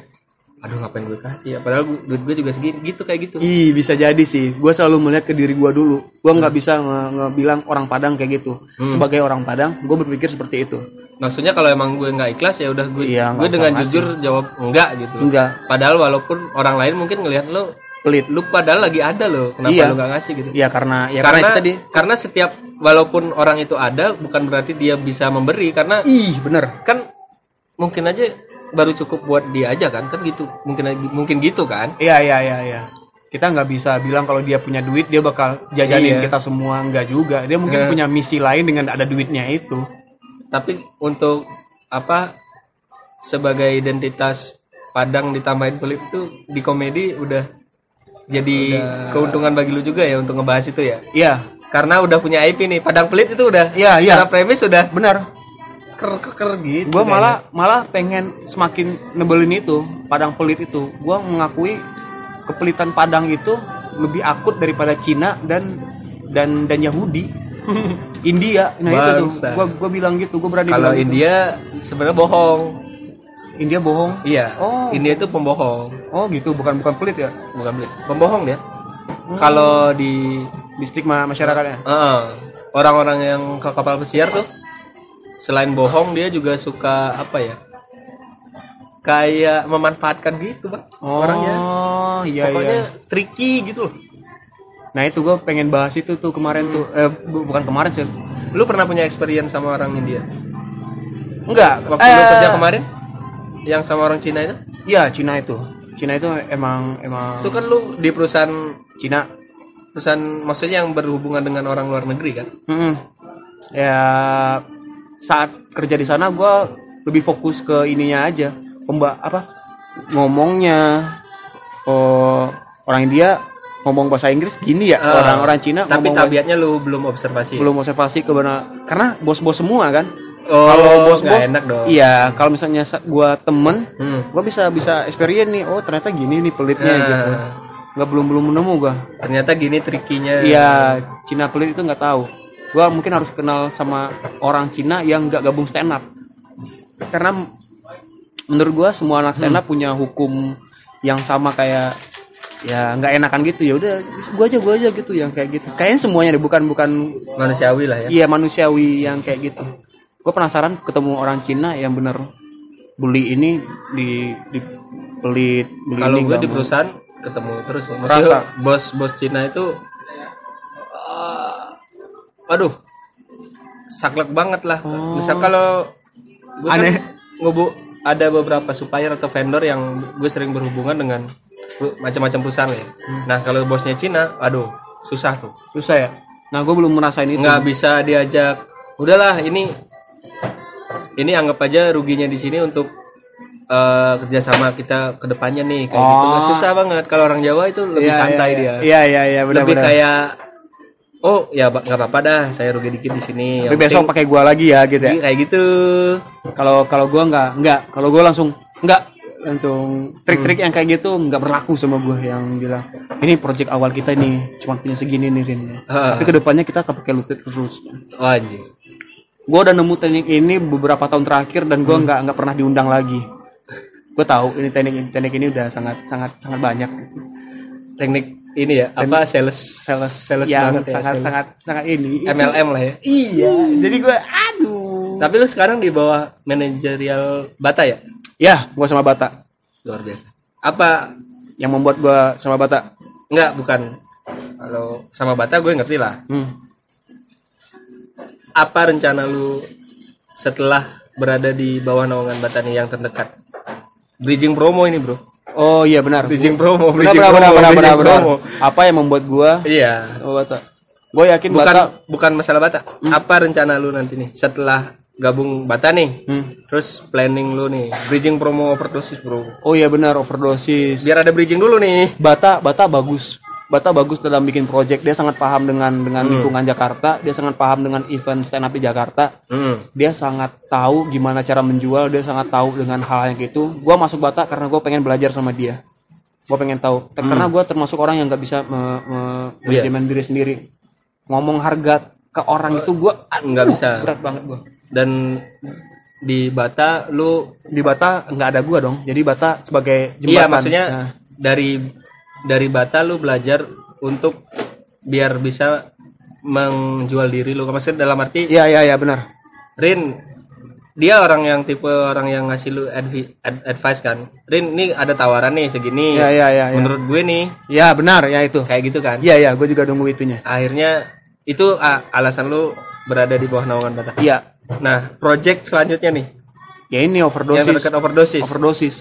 aduh ngapain gue kasih ya padahal duit gue juga segini gitu kayak gitu Ih, bisa jadi sih. Gue selalu melihat ke diri gue dulu. Gue Hmm. nggak bisa nge- ngebilang orang Padang kayak gitu. Sebagai orang Padang, gue berpikir seperti itu. maksudnya kalau emang gue nggak ikhlas ya udah gue Iya, gue dengan ngasih. jujur jawab enggak gitu Enggak, padahal walaupun orang lain mungkin ngelihat lo pelit. lu padahal lagi ada lo kenapa Iya. lu nggak ngasih gitu Ya karena ya karena, karena tadi. karena setiap walaupun orang itu ada bukan berarti dia bisa memberi karena Ih, bener. kan mungkin aja baru cukup buat dia aja kan kan gitu mungkin mungkin gitu kan Iya, iya, iya, iya. Kita nggak bisa bilang kalau dia punya duit dia bakal jajanin Iya. kita semua nggak juga. Dia mungkin Iya. punya misi lain dengan ada duitnya itu. tapi untuk apa sebagai identitas Padang ditambahin pelit itu di komedi udah jadi keuntungan bagi lu juga ya untuk ngebahas itu ya Iya, karena udah punya IP nih Padang pelit itu udah Iya, iya. secara premis sudah benar. Ker ker gitu Gue kayaknya. malah malah pengen semakin nebelin itu Padang pelit itu. Gue mengakui kepelitan Padang itu lebih akut daripada Cina dan dan dan Yahudi. <laughs> India, nah itu tuh. Bangsa. Gue bilang gitu, gue berani kalau gitu. India sebenarnya bohong India bohong. iya Oh. India itu pembohong Oh gitu, bukan bukan pelit ya? bukan pelit pembohong dia kalau di Di stigma masyarakatnya. Heeh. orang-orang yang ke kapal pesiar tuh selain bohong dia juga suka apa ya? Kayak memanfaatkan gitu bang Oh, orangnya iya pokoknya iya. tricky gitu loh. Nah itu gue pengen bahas itu tuh kemarin tuh, eh, bu- bukan kemarin sih. lu pernah punya experience sama orang India? Enggak, waktu lu eh, kerja kemarin? Yang sama orang Cina itu? Iya Cina itu, Cina itu emang emang itu kan lu di perusahaan Cina. perusahaan maksudnya yang berhubungan dengan orang luar negeri kan? Mm-mm. Ya saat kerja di sana gue lebih fokus ke ininya aja, pemba apa ngomongnya. Oh orang India ngomong bahasa Inggris gini ya, Ah, orang-orang Cina tapi ngomong bahasa- tabiatnya lu belum observasi belum observasi ke mana karena bos-bos semua kan. oh kalau bos-bos enak dong Iya, kalau misalnya sa- gua temen, Hmm. gua bisa bisa experience nih. Oh ternyata gini nih pelitnya Nah, gitu. Nggak belum belum nemu gua. ternyata gini trikinya Iya, Cina pelit itu nggak tahu. Gua mungkin harus kenal sama orang Cina yang nggak gabung stand up. Karena menurut gua semua anak stand Hmm. up punya hukum yang sama kayak ya nggak enakan gitu ya udah gua aja gua aja gitu yang kayak gitu kayaknya semuanya deh bukan bukan manusiawi lah ya iya manusiawi yang kayak gitu gue penasaran ketemu orang Cina yang bener beli ini di di pelit beli kalau gue di perusahaan ketemu terus ya. Maksudnya bos bos Cina itu ah, aduh saklek banget lah. Oh. Misal kalau gue kan Aneh. ngubu ada beberapa supplier atau vendor yang gue sering berhubungan dengan macam-macam perusahaan ya. Hmm. Nah kalau bosnya Cina, aduh susah tuh. susah ya nah gue belum merasain itu Nggak bisa diajak. Udahlah ini ini anggap aja ruginya di sini untuk eh, kerjasama kita ke depannya nih kayak gitu. Oh. Nah, susah banget. Kalau orang Jawa itu lebih Iya, santai iya, dia. iya iya iya benar lebih benar kayak oh ya nggak apa-apa dah. Saya rugi dikit di sini. Tapi besok pakai gua lagi ya gitu ya? Kayak gitu. Kalau kalau gua nggak nggak. Kalau gua langsung nggak. Langsung trik-trik Hmm. yang kayak gitu nggak berlaku sama gua yang bilang ini project awal kita nih cuma punya segini nih Rin Ah. tapi ke depannya kita kepake lutut terus. Oh, anjing. Gua udah nemu teknik ini beberapa tahun terakhir dan Hmm. gua nggak nggak pernah diundang lagi. Gue tahu ini teknik teknik ini udah sangat sangat sangat banyak. Gitu. teknik ini ya apa sales sales sales yang banget ya, sangat sales. sangat sangat ini. MLM lah ya. Iya jadi gue aduh. Tapi lu sekarang di bawah manajerial Bata ya? Ya gua sama Bata. Luar biasa. Apa? Yang membuat gua sama Bata? Enggak bukan. Kalau sama Bata gue ngerti lah. Hmm. apa rencana lu setelah berada di bawah naungan Bata nih yang terdekat? Bridging promo ini bro oh iya benar bridging promo bridging benar promo, benar, benar, benar. promo. apa yang membuat gua iya sama Bata gue yakin bukan Bata bukan masalah Bata. Apa rencana lu nanti nih setelah gabung Bata nih? Hmm. Terus planning lu nih, bridging promo overdosis, Bro. oh iya benar overdosis Biar ada bridging dulu nih. Bata Bata bagus Bata bagus dalam bikin project. Dia sangat paham dengan dengan Hmm. lingkungan Jakarta. Dia sangat paham dengan event stand up di Jakarta. Hmm. dia sangat tahu gimana cara menjual. Dia sangat tahu dengan hal yang gitu. Gua masuk Bata karena gue pengen belajar sama dia. Gue pengen tahu. Karena gue termasuk orang yang nggak bisa me- me- Hmm. Iya. manajemen diri sendiri. Ngomong harga ke orang itu gue Nggak bisa. berat banget gue Dan di Bata lu di Bata nggak ada gua dong. Jadi Bata sebagai jembatan. iya maksudnya Nah, dari dari Bata lu belajar untuk biar bisa menjual diri lu. Maksudnya dalam arti iya iya iya benar Rin dia orang yang tipe orang yang ngasih lu advi- ad- advice kan. Rin ini ada tawaran nih segini. iya iya iya iya Menurut gue nih Iya, benar ya itu kayak gitu kan. iya iya gue juga nunggu itunya Akhirnya itu ah, alasan lu berada di bawah naungan Bata. iya Nah, project selanjutnya nih ya ini yang overdosis terdekat overdosis. overdosis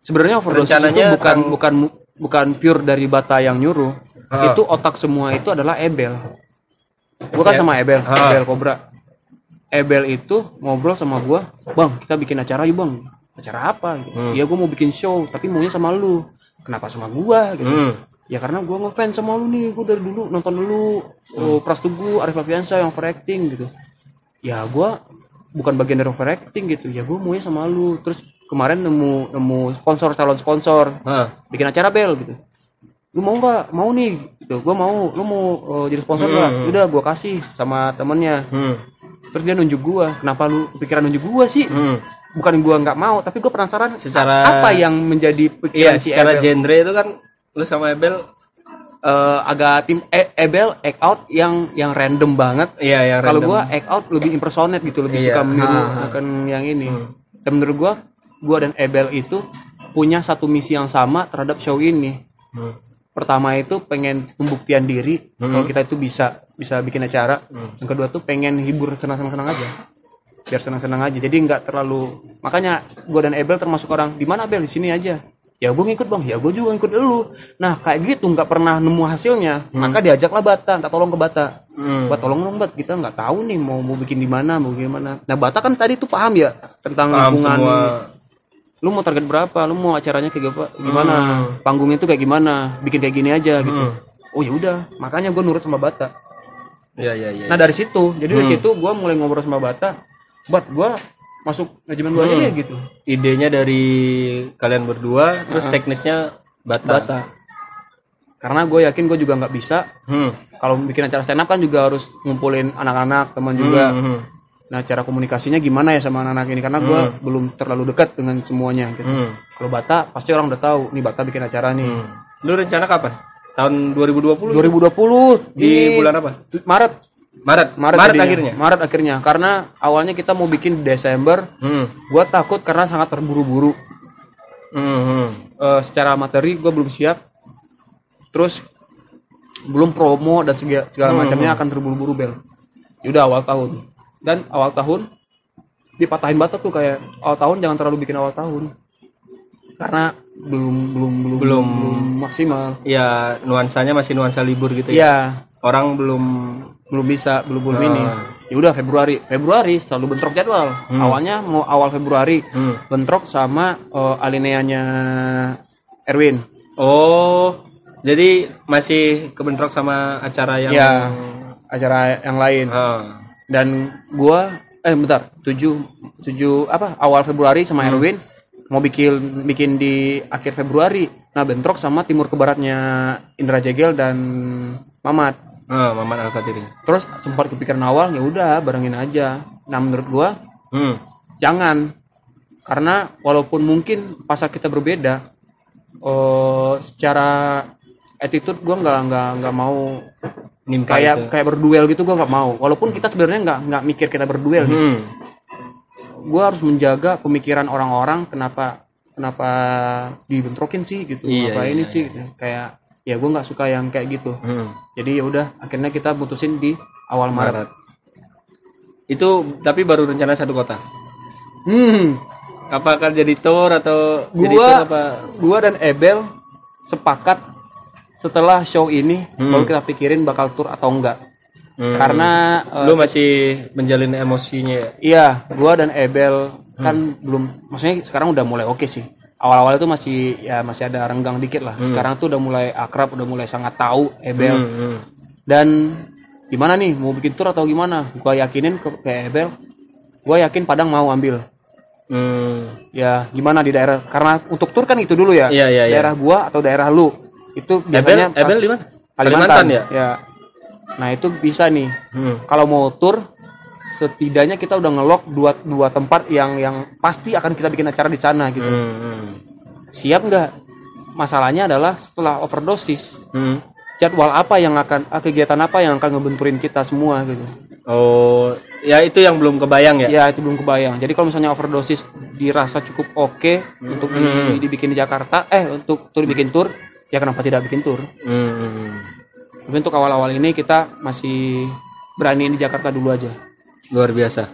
sebenarnya overdosis Rencananya itu bukan akan- bukan bukan pure dari Bata yang nyuruh Ah. itu otak semua itu adalah Ebel gue kan Si- sama Ebel Ah. Ebel Cobra. Ebel itu ngobrol sama gua bang kita bikin acara yuk bang. Acara apa? Gitu. Hmm. ya gue mau bikin show tapi maunya sama lu. Kenapa sama gua? Gitu. Hmm. ya karena gua ngefans sama lu nih gua dari dulu nonton dulu oh, Pras Tugu Arif Lafiansa yang overacting gitu. Ya gua bukan bagian dari overacting gitu. Ya gua maunya sama lu. Terus kemarin nemu nemu sponsor calon sponsor. Hah. bikin acara bel gitu. Lu mau nggak? Mau nih. Gitu. Gua mau. Lu mau uh, jadi sponsor nggak? Udah gua kasih sama temennya. Hmm. terus dia nunjuk gua. Kenapa lu kepikiran nunjuk gua sih? Hmm. bukan gua nggak mau tapi gua penasaran Secara- apa yang menjadi pikiran Iya, si secara Ebel genre itu kan lu sama Ebel Eh, agak tim eh, Ebel act out yang yang random banget. Iya yang kalau gua act out lebih impersonate gitu lebih Iya. suka meniru akan yang ini. Dan menurut gua gua dan Ebel itu punya satu misi yang sama terhadap show ini. Hmm. pertama itu pengen pembuktian diri kalau kita itu bisa bisa bikin acara. Yang kedua tuh pengen hibur senang-senang aja. Biar senang-senang aja. Jadi nggak terlalu makanya gua dan Ebel termasuk orang di mana Bel? Di sini aja. Ya gue ngikut bang. Ya gue juga ngikut lu. Nah kayak gitu nggak pernah nemu hasilnya. Maka diajaklah Bata tak tolong ke Bata. Hmm. Bat tolong dong Bat. Kita nggak tahu nih mau mau bikin di mana mau gimana. Nah Bata kan tadi tuh paham ya tentang Paham lingkungan semua. Lu mau target berapa lu mau acaranya kayak apa gimana Hmm. panggungnya tuh kayak gimana bikin kayak gini aja gitu oh ya udah makanya gue nurut sama Bata Iya, iya, iya. nah dari situ jadi dari Hmm. situ gue mulai ngobrol sama Bata Bat gue masuk manajemen gue aja Hmm. deh gitu Idenya dari kalian berdua, terus teknisnya Bata. Bata karena gue yakin gue juga nggak bisa Hmm. kalau bikin acara stand up kan juga harus ngumpulin anak-anak teman juga Hmm, hmm. Nah cara komunikasinya gimana ya sama anak-anak ini karena gue belum terlalu dekat dengan semuanya gitu Hmm. kalau Bata pasti orang udah tahu nih Bata bikin acara nih Hmm. Lu rencana kapan? Tahun 2020? 2020 di bulan apa? Maret Maret. Maret, Maret, jadinya. akhirnya. Maret akhirnya karena awalnya kita mau bikin di Desember Hmm. gua takut karena sangat terburu-buru Hmm, hmm. Eh, secara materi gue belum siap terus belum promo dan segala, segala macamnya akan terburu-buru bel yaudah awal tahun dan awal tahun dipatahin batas tuh kayak awal tahun jangan terlalu bikin awal tahun. Karena belum belum belum Belum. maksimal. Ya nuansanya masih nuansa libur gitu ya. Iya, orang belum belum bisa belum belum Ah. ini ya udah Februari. Februari selalu bentrok jadwal. Awalnya mau awal Februari Hmm. bentrok sama eh, alineanya Erwin. Oh jadi masih kebentrok sama acara yang ya acara yang lain. Ah. Dan gua eh bentar tujuh tujuh apa awal Februari sama Hmm. Erwin mau bikin bikin di akhir Februari. Nah bentrok sama timur ke baratnya Indra Jegel dan Mamat. Ah, Mamat Al terus sempat kepikiran awal ya udah barengin aja. Nah menurut gua hmm. jangan. Karena walaupun mungkin pasar kita berbeda oh secara attitude gua nggak nggak nggak mau Nimka kayak itu. kayak berduel gitu gua nggak mau walaupun kita sebenarnya nggak nggak mikir kita berduel nih Hmm. gue harus menjaga pemikiran orang-orang kenapa kenapa dibentrokin sih gitu Iya, apa iya, ini sih gitu. kayak ya gue nggak suka yang kayak gitu Hmm. jadi ya udah akhirnya kita putusin di awal Maret, Maret. Itu tapi baru rencana satu kota. hmm Apakah jadi tour atau jadi tour gua apa? gua dan Ebel sepakat setelah show ini Hmm. baru kita pikirin bakal tour atau enggak Hmm. karena eh, Lu masih menjalin emosinya ya? Iya, gua dan Ebel kan Hmm. belum maksudnya sekarang udah mulai oke sih. Awal-awal itu masih ya masih ada renggang dikit lah. Sekarang tuh udah mulai akrab, udah mulai sangat tahu Ebel. Hmm, hmm. Dan gimana nih mau bikin tour atau gimana? Gua yakinin ke, ke Ebel. Gua yakin Padang mau ambil. Hmm. Ya, gimana di daerah karena untuk tour kan itu dulu ya. Iya, iya, iya. Daerah gua atau daerah lu. Itu Ebel, biasanya pas- Ebel di mana? Kalimantan, ya? ya. Nah, itu bisa nih Hmm. kalau mau tour setidaknya kita udah ngelok dua dua tempat yang yang pasti akan kita bikin acara di sana gitu Hmm, hmm. siap nggak masalahnya adalah setelah overdosis Hmm. jadwal apa yang akan ah, kegiatan apa yang akan ngebenturin kita semua gitu Oh, ya itu yang belum kebayang ya? ya itu belum kebayang jadi kalau misalnya overdosis dirasa cukup oke untuk di- Hmm. dibikin di Jakarta eh untuk tur bikin tur ya kenapa tidak bikin tur Hmm, tapi untuk awal-awal ini kita masih berani di Jakarta dulu aja Luar biasa.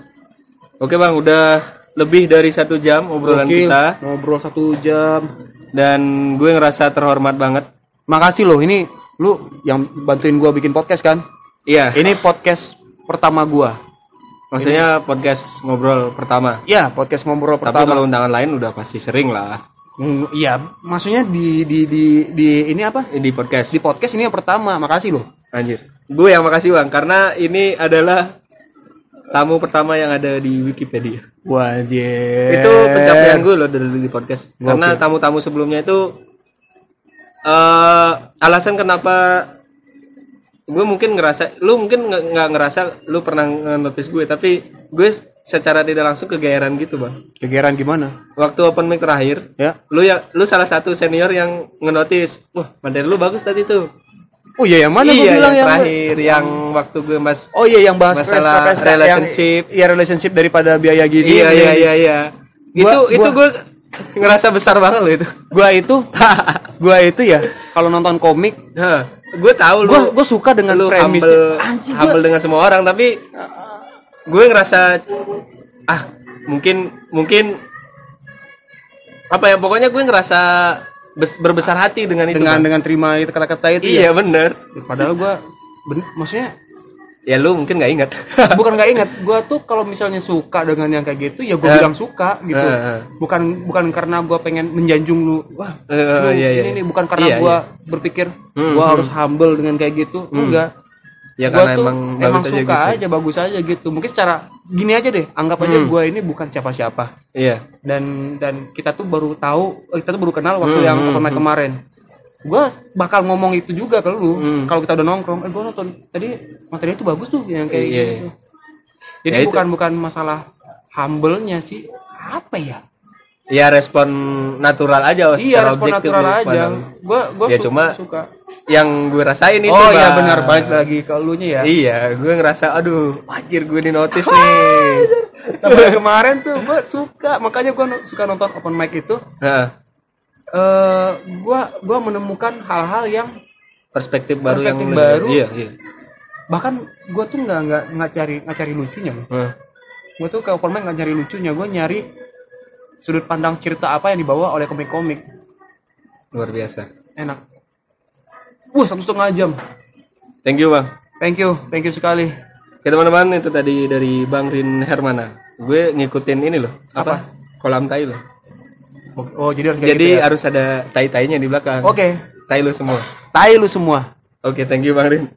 Oke bang, udah lebih dari satu jam obrolan Gokil, kita ngobrol satu jam dan gue ngerasa terhormat banget. Makasih loh, ini lu yang bantuin gua bikin podcast kan? Iya, Ini podcast pertama gua. maksudnya podcast ngobrol pertama. Iya, podcast ngobrol Tapi pertama. kalau undangan lain udah pasti sering lah Mm, Iya, maksudnya di di di di ini apa? di podcast. Di podcast ini yang pertama. Makasih loh. Anjir. Gue yang makasih bang, karena ini adalah tamu pertama yang ada di Wikipedia. Wajib. Itu pencapaian gue loh dari di podcast. Karena tamu-tamu sebelumnya itu eh alasan kenapa gue mungkin ngerasa, lu mungkin nggak ngerasa lu pernah notice gue, tapi gue secara tidak langsung kegeeran gitu bang. Kegeran gimana? Waktu open mic terakhir, Ya. lu ya lu salah satu senior yang ngenotis, wah materi lu bagus tadi tuh. Oh iya, yang mana gua iya bilang yang yang terakhir yang waktu gue mas Oh iya, yang bahas Masalah PSK, PSK, relationship. Yang, iya, relationship daripada biaya gini. iya iya iya iya Gua- itu itu gua- gue ngerasa besar banget loh itu Gua itu <laughs> gua itu ya kalau nonton komik gue tahu lu gua gua suka dengan lu premis humble, anjing gua- humble dengan semua orang tapi gue ngerasa ah mungkin mungkin apa ya pokoknya gue ngerasa bes- berbesar hati dengan itu dengan Bang. dengan terima itu kata-kata itu ya. iya bener Padahal gua ben, maksudnya ya lu mungkin nggak ingat <laughs> bukan nggak ingat gua tuh kalau misalnya suka dengan yang kayak gitu ya gue Eh. bilang suka gitu Eh, eh. bukan bukan karena gua pengen menjanjung lu wah Eh, lu iya, iya. ini bukan karena Iya, gua berpikir Hmm, gua hmm. harus humble dengan kayak gitu enggak ya gua karena tuh emang emang bagus aja suka gitu. aja bagus aja gitu. Mungkin secara gini aja deh anggap aja Hmm. gua ini bukan siapa-siapa. Iya. Dan dan kita tuh baru tahu eh, kita tuh baru kenal waktu Hmm, yang hmm, open mic kemarin. Gua bakal ngomong itu juga ke lu Hmm. kalau kita udah nongkrong. Eh gua nonton tadi materinya tuh bagus tuh yang kayak Iya. gitu. Jadi Ya itu. bukan bukan masalah humble-nya sih. Apa ya? Ya respon natural aja iya respon natural lu aja. gua gua Ya, su- cuma suka yang gue rasain itu oh iya benar. Balik lagi ke lu nya ya? Iya, gue ngerasa aduh, anjir gue di notice nih. sampai kemarin tuh gua suka. Makanya no- suka nonton open mic itu. Nah, eh gua gua menemukan hal-hal yang perspektif baru Perspektif yang baru. Iya, iya. bahkan gue tuh nggak nggak nggak cari nggak cari lucunya Nah, gue tuh ke open mic nggak cari lucunya. Gue nyari sudut pandang cerita apa yang dibawa oleh komik-komik. Luar biasa. enak wah satu setengah jam Thank you bang. thank you thank you sekali Oke teman-teman itu tadi dari Bang Rin Hermana. Gue ngikutin ini loh. Apa? Kolam tai loh. oh jadi harus Jadi gitu ya? harus ada tai-tainya di belakang. oke Tai lu semua. tai lu semua Oke, thank you Bang Rin.